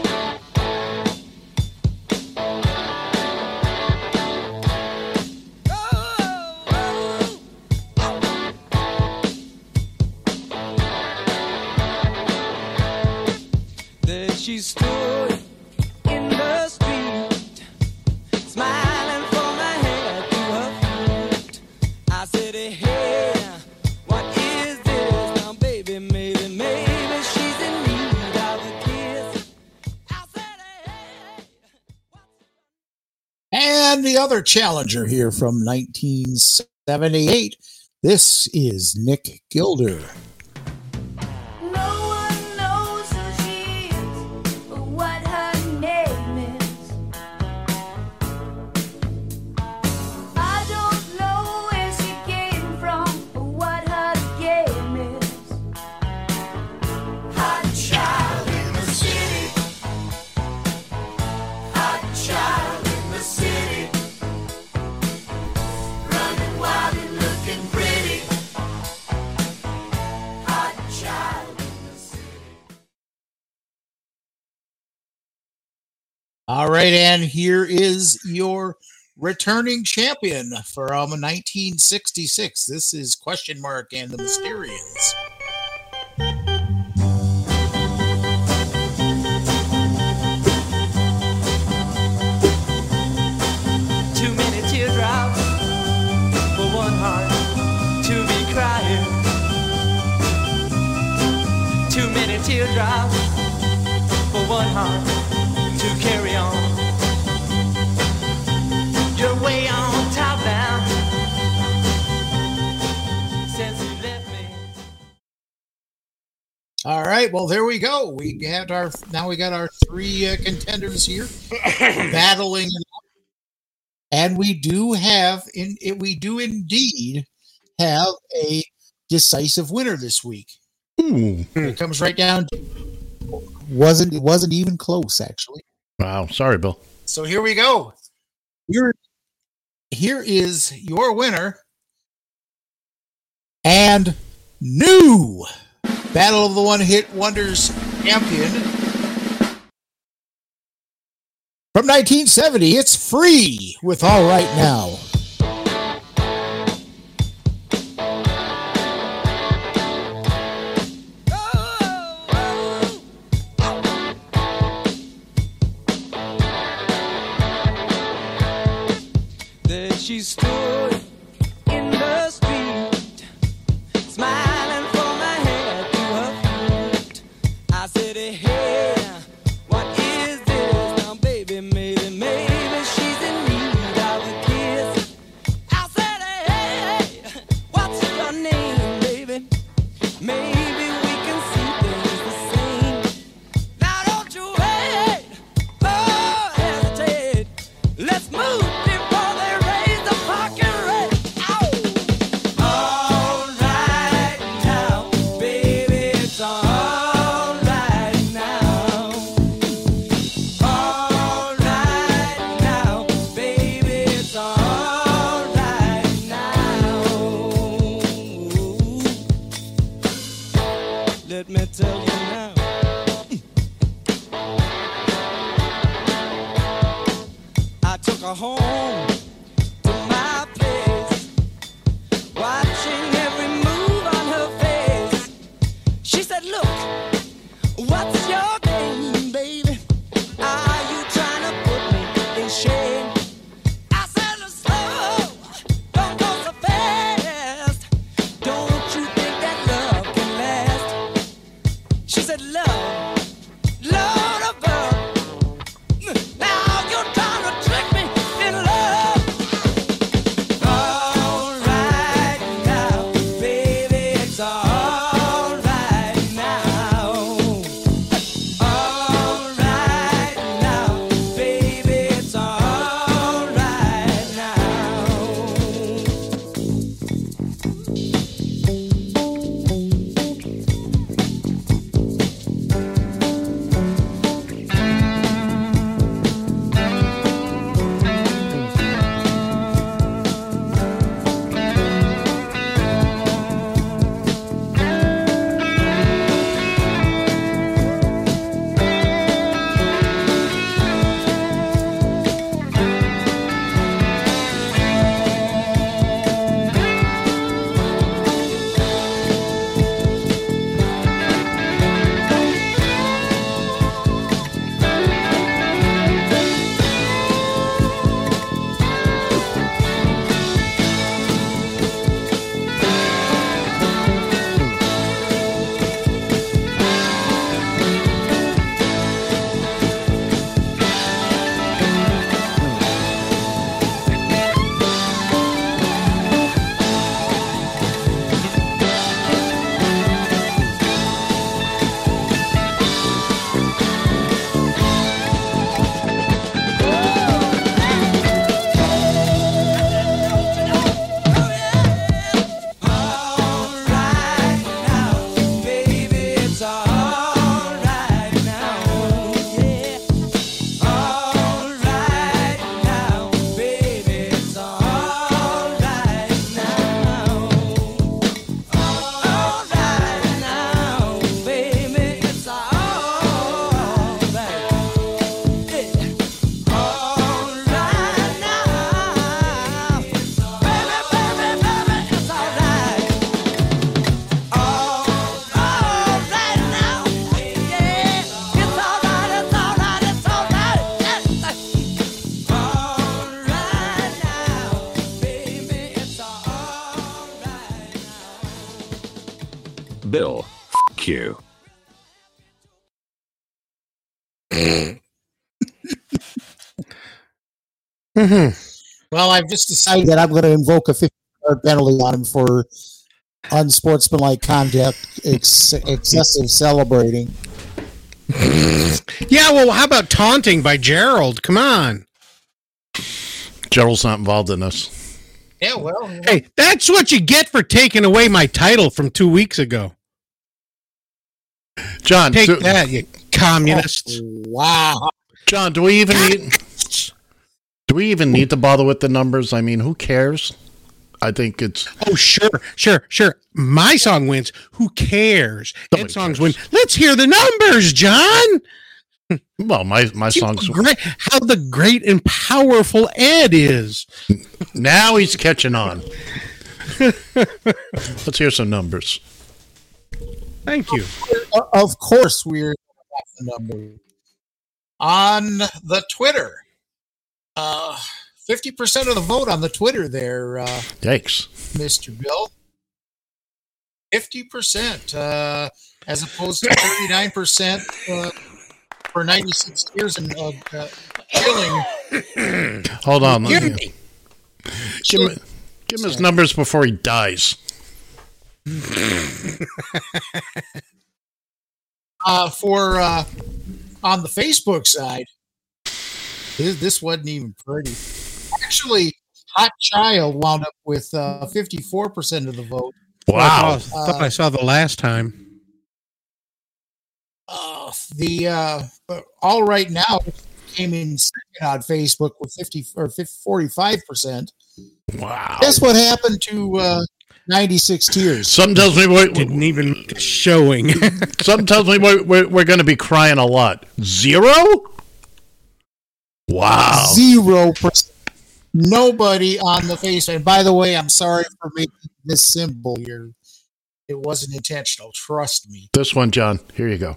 stood in the street, smiling from her head to her feet. I said, Hey, what is this? Now, baby, maybe, maybe she's in need of a kiss. And the other challenger here from 1978. This is Nick Gilder. All right, and here is your returning champion from 1966. This is question mark and the Mysterians. Too many teardrops for one heart to be crying. Too many teardrops for one heart to carry on. You're way on top now. Since you left me. All right, well there we go. We got our now we got our three uh, contenders here battling, and we do have in it, we do indeed have a decisive winner this week. It comes right down. To, wasn't it wasn't even close actually. Wow, sorry, Bill. So here we go. Here, here is your winner and new Battle of the One Hit Wonders champion from 1970. It's free with All Right Now. Well, I've just decided that I'm going to invoke a 50 yard penalty on him for unsportsmanlike conduct, ex- excessive celebrating. Yeah, well, how about taunting by Gerald? Come on. Gerald's not involved in this. Yeah, well, Hey, that's what you get for taking away my title from two weeks ago. John, Take do- that, you communists. Oh, wow. John, do we even need do we even need to bother with the numbers? I mean, who cares? I think it's Oh, sure, sure, sure. My song wins. Who cares? That songs win. Let's hear the numbers, John. well, my my See songs. how great, how the great and powerful Ed is. Now he's catching on. Let's hear some numbers. Thank you. Of course, we're at the number on the Twitter. Uh, fifty percent of the vote on the Twitter there, uh, Yikes. Mister Bill. Fifty percent, uh, as opposed to thirty nine percent uh, for ninety six years and uh, uh, killing. Hold on. Give me. me- Give him, give him his numbers before he dies. uh, for uh, on the Facebook side, this, this wasn't even pretty. Actually, Hot Child wound up with uh, 54% of the vote. Wow. I thought, thought I saw the last time. Uh, the uh, All Right Now came in second on Facebook with 50 or 45%. Wow. Guess what happened to uh, 96 tears. Something tells me we're, Didn't even showing. something tells me we're, we're, we're going to be crying a lot. Zero? Wow. Zero percent. Nobody on the face. And by the way, I'm sorry for making this symbol here. It wasn't intentional. Trust me. This one, John. Here you go.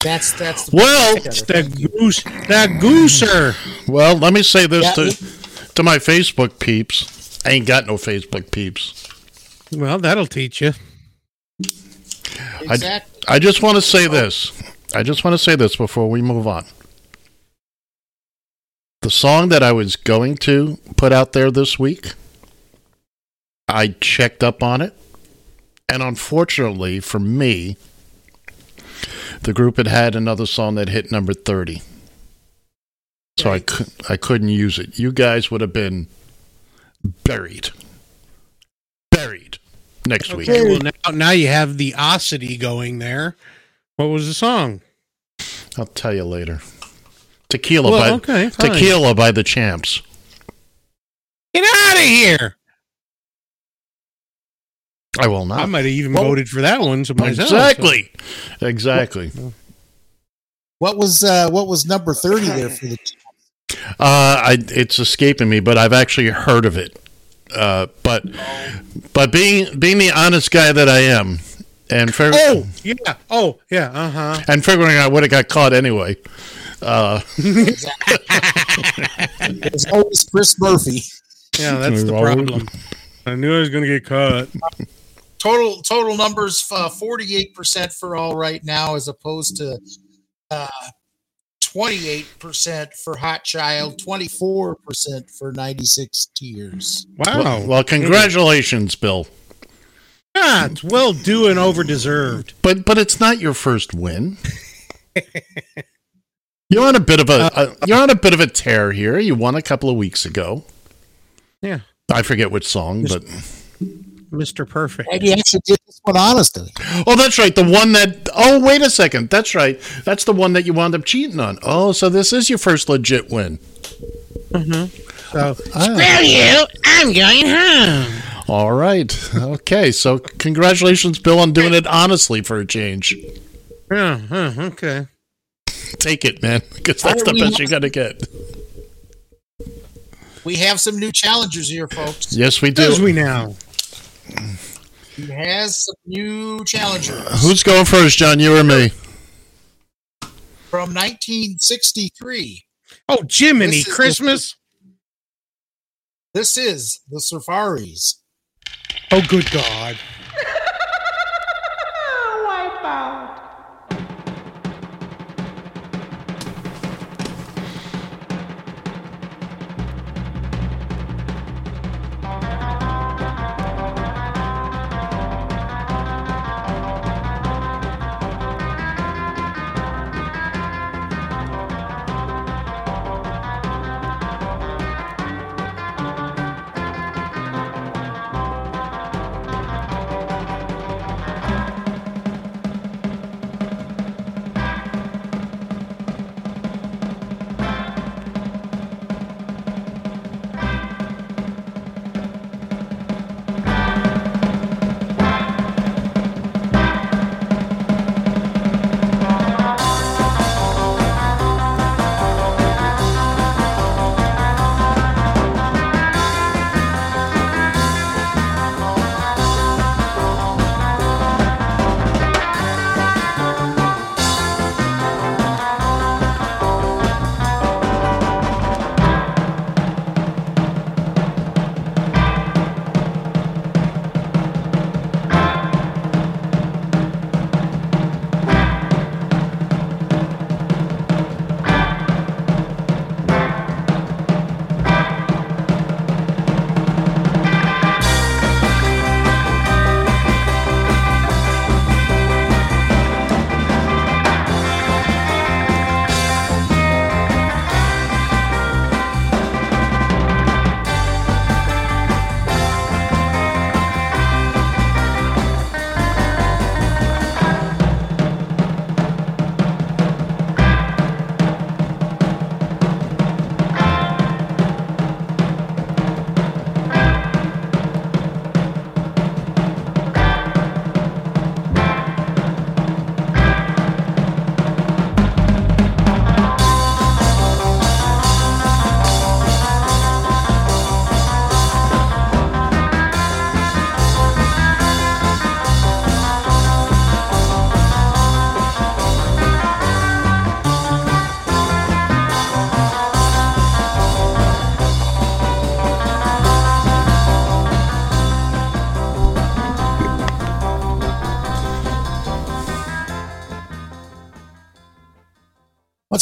That's that's the Well, It's the goose, That gooser. Well, let me say this Yeah, to, to my Facebook peeps. I ain't got no Facebook peeps. Well, that'll teach you. exactly. I just want to say this. I just want to say this before we move on. The song that I was going to put out there this week, I checked up on it. And unfortunately for me, the group had had another song that hit number 30. So I, cou- I couldn't use it. You guys would have been buried. Buried next week. Okay, well now, now you have the osity going there. What was the song? I'll tell you later. Tequila Well, by okay. Tequila by the Champs. Get out of here! I will not. I might have even voted for that one to myself. Exactly. Exactly. What was uh what was number 30 there for the Uh, I, it's escaping me, but I've actually heard of it. Uh, but but being being the honest guy that I am, and fig- Oh yeah. Oh yeah. Uh huh. and figuring out what it got caught anyway. Uh, It's always Chris Murphy. Yeah, that's the problem. I knew I was going to get caught. Total total numbers uh, 48% for all right now as opposed to uh 28% for Hot Child, 24% for 96 Tears. Wow. well, well, congratulations, Bill. Yeah, it's well due and over deserved. But but it's not your first win. You're on a bit of a, a you're on a bit of a tear here. You won a couple of weeks ago. Yeah. I forget which song, but Mr. Perfect. And you actually did this one honestly. oh, that's right, the one that. Oh, wait a second, that's right. That's the one that you wound up cheating on. Oh, so this is your first legit win. So, Ah. you. I'm going home. All right, okay. So congratulations, Bill, on doing it honestly for a change. Yeah. Huh, okay. Take it, man, because that's the best you're gonna get. We have some new challengers here, folks. Yes, we Who's do. we now? He has some new challengers uh, Who's going first, John? You or me? from 1963. Oh, Jiminy This is- Christmas. This is the Surfaris. Oh, good God.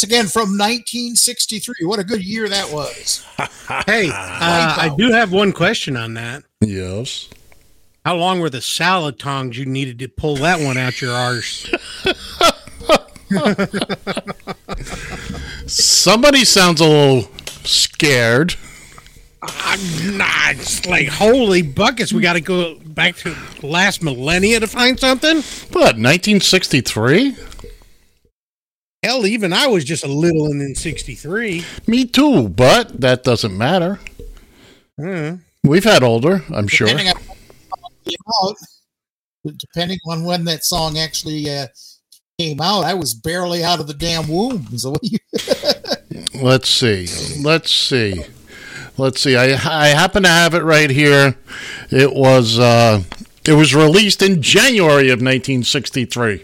Again, from 1963. What a good year that was. Hey, uh, I do have one question on that. Yes. How long were the salad tongs you needed to pull that one out your arse? Somebody sounds a little scared. I'm not. It's like holy buckets. We got to go back to last millennia to find something. What? 1963? Hell, even I was just a little in '63. Me too, but that doesn't matter. Hmm. We've had older, I'm sure. Depending on, out, depending on when that song actually uh, came out, I was barely out of the damn womb. So Let's see. Let's see. Let's see. I I happen to have it right here. It was uh it was released in January of 1963.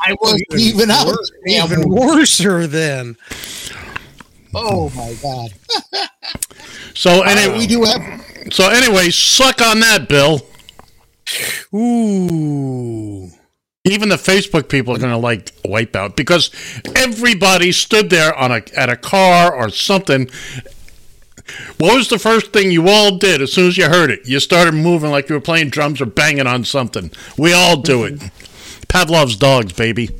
I wasn't even out. Worse, damn even womb. worser then. Oh my god! So anyway, Uh, we do have So anyway, suck on that, Bill. Ooh. Even the Facebook people are going to like wipe out because everybody stood there on a at a car or something. What was the first thing you all did as soon as you heard it? You started moving like you were playing drums or banging on something. We all do it. Pavlov's dogs, baby.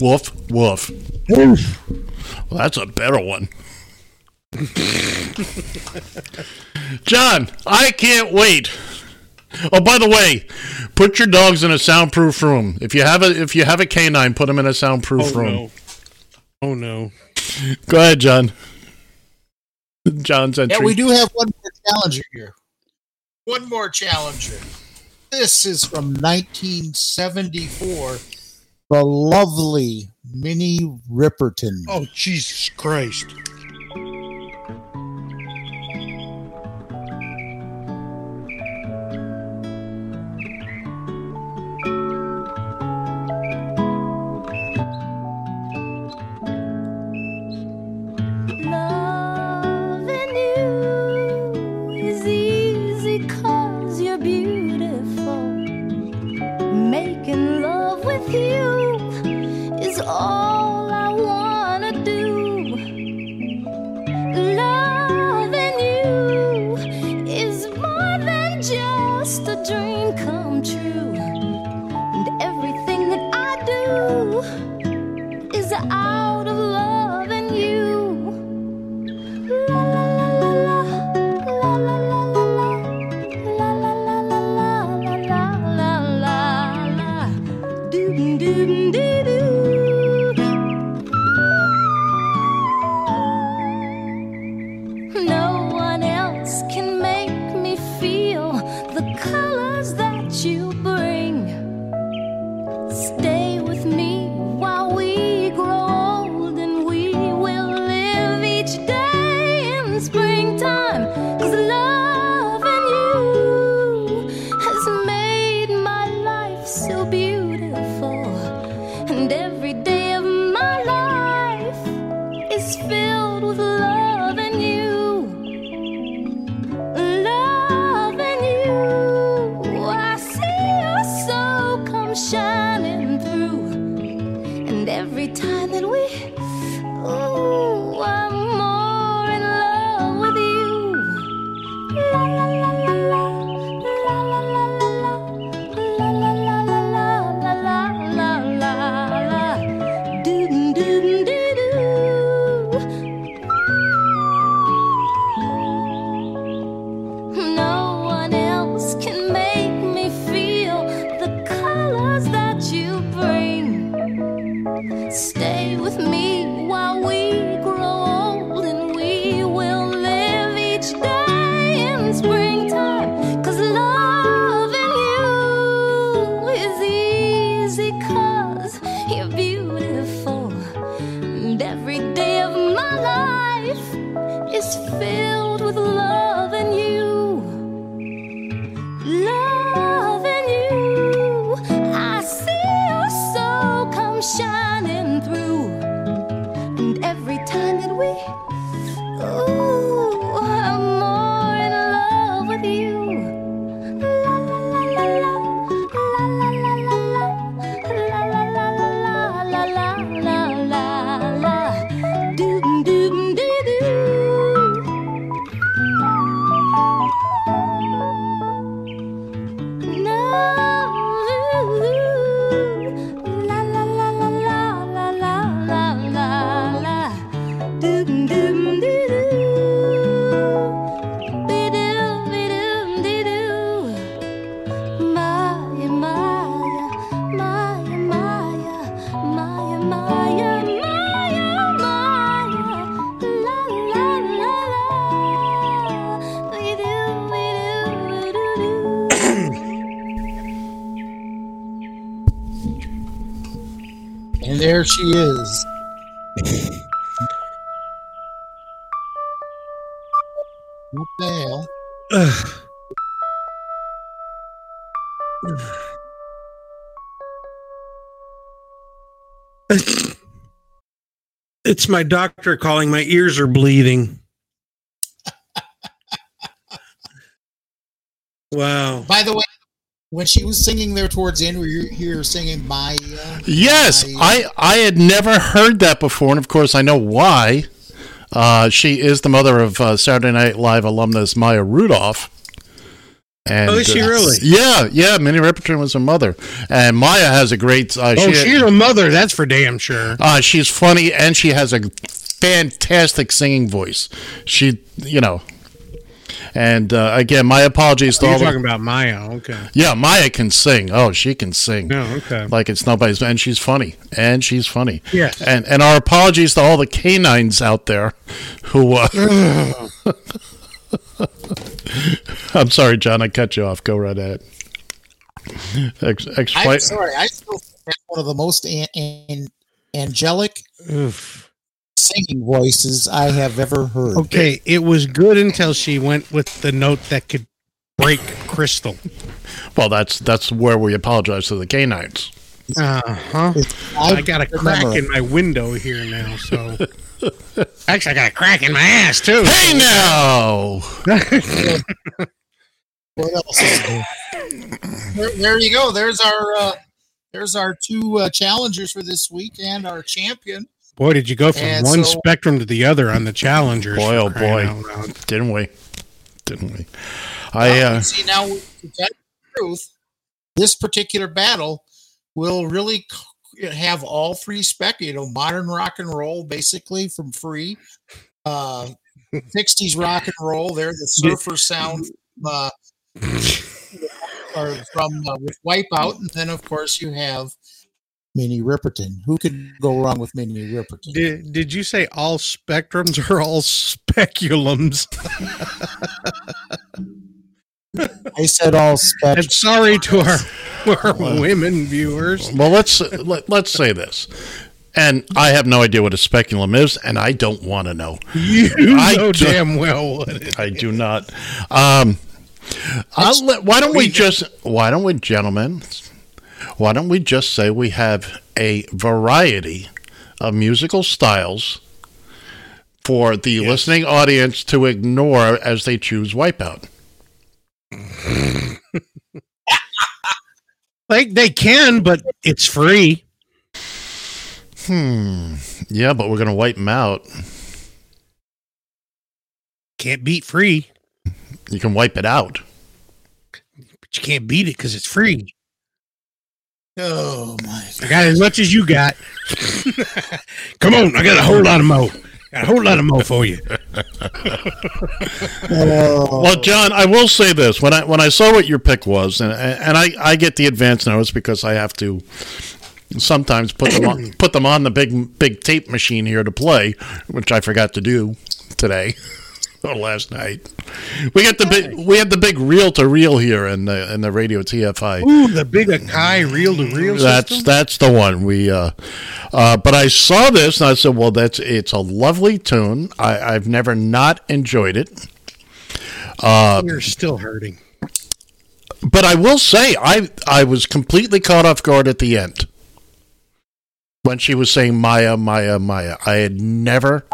Woof, woof. Well, that's a better one. John, I can't wait. Oh, by the way, put your dogs in a soundproof room. If you have a if you have a canine, put them in a soundproof Oh, room. no. Oh no. Go ahead, John. John's entry. yeah, we do have one more challenger here. One more challenger. This is from 1974. The lovely Minnie Riperton. Oh Jesus Christ. She is. what the hell? It's my doctor calling. My ears are bleeding. wow. By the way, when she was singing there towards the end, were you here singing my? Uh, Yes, my- I I had never heard that before, and of course I know why. Uh, she is the mother of uh, Saturday Night Live alumnus Maya Rudolph. And, Oh, is she uh, really? Yeah, yeah. Minnie Riperton was her mother, and Maya has a great. Uh, oh, she- she's a mother. That's for damn sure. Uh, she's funny and she has a fantastic singing voice. She, you know, and uh, again, my apologies to all. You're all. the- talking about Maya. Okay. yeah, Maya can sing. Oh, she can sing. Oh, okay. Like it's nobody's, and she's funny, and she's funny. Yes. And and our apologies to all the canines out there, who. Uh, I'm sorry, John. I cut you off. Go right ahead. Ex- I'm sorry. I still think that's one of the most an- an- angelic singing voices I have ever heard. Okay, it was good until she went with the note that could break crystal. Well, that's that's where we apologize to the canines. Uh huh. I got a crack in my window here now, so. Actually, I got a crack in my ass too. Hey now! What else? Is there? there? There you go. There's our uh, there's our two uh, challengers for this week and our champion. Boy, did you go from And one so- spectrum to the other on the challengers? Boy, oh boy, didn't we? Didn't we? I Now, uh, see now to tell the truth. This particular battle will really have all three spec. You know, modern rock and roll basically from free. Uh, 60s rock and roll. They're the surfer sound uh, or from uh, with Wipeout, and then of course you have Minnie Riperton. Who could go wrong with Minnie Riperton? Did, did you say all spectrums or all speculums? I said all spec. And sorry to our, our women viewers. well, let's let, let's say this, and I have no idea what a speculum is, and I don't want to know. You I know do- damn well what it I do not. Um, I'll let, why don't we just? Why don't we, gentlemen? Why don't we just say we have a variety of musical styles for the listening audience to ignore as they choose Wipeout? Like they can, but it's free. Hmm. Yeah, but we're gonna wipe them out. Can't beat free, You can wipe it out. but you can't beat it because it's free. Oh my! I got as much as you got. Come on, I got a whole lot of mo. Got a whole lot of mo for you. Well, John, I will say this: when I when I saw what your pick was, and and I, I get the advance notice because I have to sometimes put them on, put them on the big big tape machine here to play, which I forgot to do today last night. We got the big we had the big reel to reel here in the in the radio TFI. Ooh, the big Akai reel to reel. That's system? that's the one we. Uh, uh, but I saw this and I said, "Well, that's it's a lovely tune. I, I've never not enjoyed it." Uh, You're still hurting. but I will say, I I was completely caught off guard at the end when she was saying Maya, Maya, Maya. I had never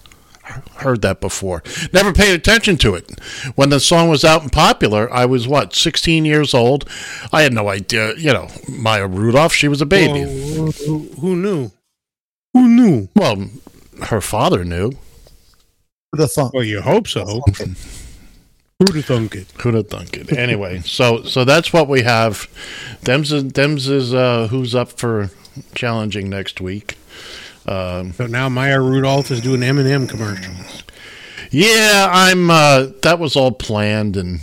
heard that before. Never paid attention to it. When the song was out and popular, I was what, 16 years old. I had no idea, you know, Maya Rudolph, she was a baby. Well, who, who knew? Who knew? Well, her father knew. The thunk. Well, you hope so. Who'd have thunk it? Who'd have thunk it? Anyway, so so that's what we have. Them's is, them's is uh, who's up for challenging next week. Um, So now Maya Rudolph is doing M&M commercials. yeah, I'm. Uh, that was all planned, and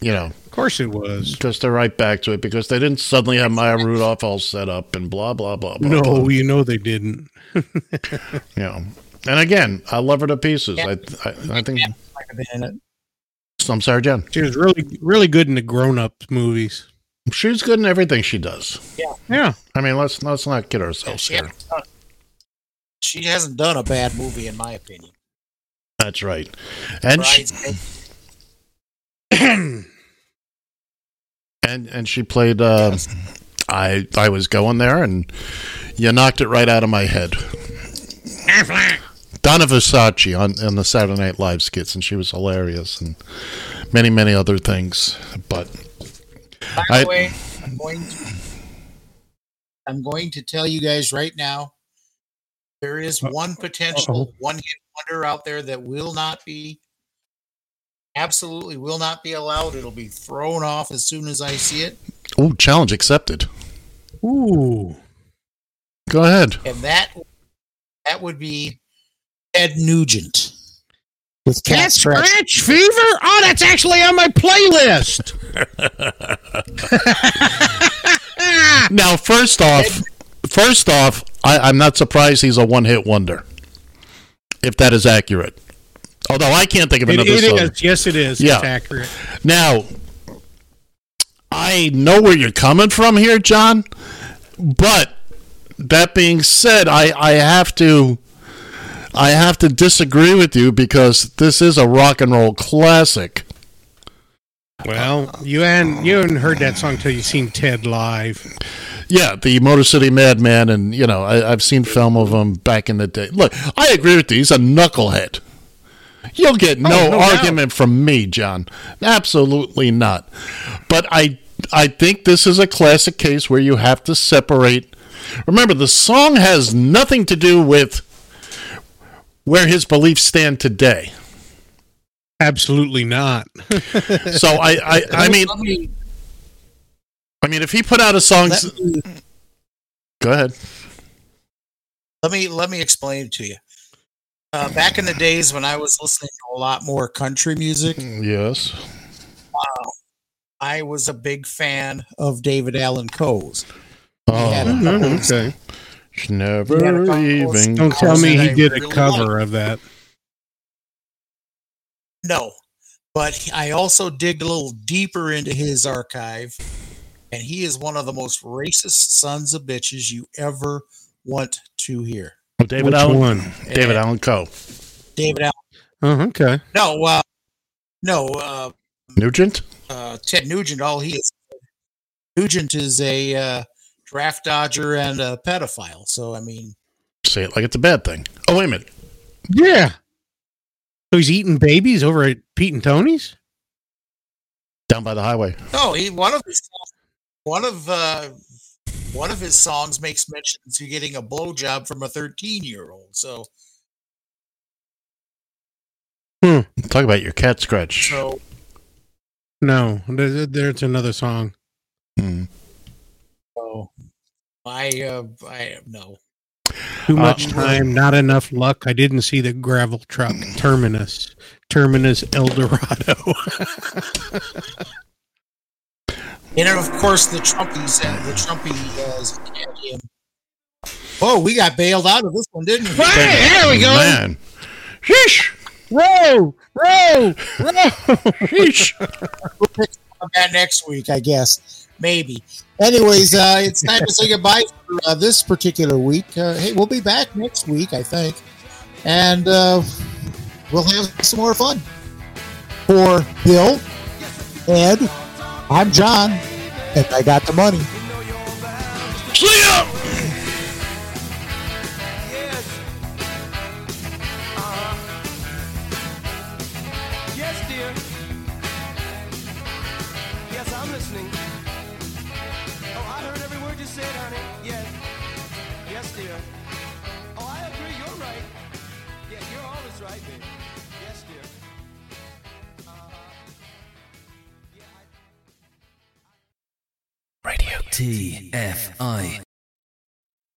you know, Of course it was. because they're right back to it because they didn't suddenly have Maya Rudolph all set up and blah blah blah blah. No, blah, you know they didn't. you know. And again, I love her to pieces. I, I, I think. I'm sorry, Jen. She was really, really good in the grown-up movies. She's good in everything she does. Yeah. Yeah. I mean, let's let's not kid ourselves She here. She hasn't done a bad movie, in my opinion. That's right. And she, and and she played. Uh, I I was going there, and you knocked it right out of my head. Donna Versace on on the Saturday Night Live skits, and she was hilarious, and many many other things. But By I, way, I'm going to I'm going to tell you guys right now. There is uh, one potential one hit wonder out there that will not be absolutely will not be allowed. It'll be thrown off as soon as I see it. oh, challenge accepted. Ooh. Go ahead. And that that would be Ed Nugent. With Cat scratch fever? Oh, that's actually on my playlist. now, first off, first off, I, I'm not surprised he's a one-hit wonder. If that is accurate, although I can't think of another it is. Yes, it is. Yeah. It's accurate. Now, I know where you're coming from here, John, but that being said, I, I have to I have to disagree with you because this is a rock and roll classic. Well, you hadn't you hadn't heard that song till you seen Ted live. Yeah, the Motor City Madman, and you know I, I've seen film of him back in the day. Look, I agree with you. He's a knucklehead. You'll get no, Oh, no doubt. argument from me, John. Absolutely not. But I I think this is a classic case where you have to separate. Remember, the song has nothing to do with where his beliefs stand today. Absolutely not. So I I, I mean Let me- I mean if he put out a song, let me- go ahead. let me let me explain it to you. Uh, back in the days when I was listening to a lot more country music, mm, Yes. Uh, I was a big fan of David Allan Coe's. Oh, had mm, of- okay. Never He had a couple of even. Don't tell me he I did a really cover liked. of that. No, but I also digged a little deeper into his archive, and he is one of the most racist sons of bitches you ever want to hear. Oh, David Which Allan. one? David Allan Coe. David Allan. Oh, okay. No, uh, no, uh, Nugent. uh, Ted Nugent. All he is, Nugent is a uh, draft dodger and a pedophile. So I mean, Say it like it's a bad thing. Oh wait a minute. Yeah. So he's eating babies over at Pete and Tony's? Down by the highway. no, he one of his one of uh, one of his songs makes mention to getting a blowjob from a thirteen year old. So Talk about your cat scratch. so No, there- there's another song. Hmm. so I uh, I no. Too Uh, much time, not enough luck. I didn't see the gravel truck. Terminus. Terminus El Dorado. And of course, the Trumpies, uh, the Trumpy uh. Oh, we got bailed out of this one, didn't we? Hey, there we go. Man. Sheesh. Row! Row! Row! Sheesh. We'll pick on that next week, I guess. Maybe. Anyways, uh, it's time to say goodbye for uh, this particular week. Uh, hey, we'll be back next week, I think. And uh, we'll have some more fun. For Bill, Ed, I'm John, and I got the money. See ya. TFI.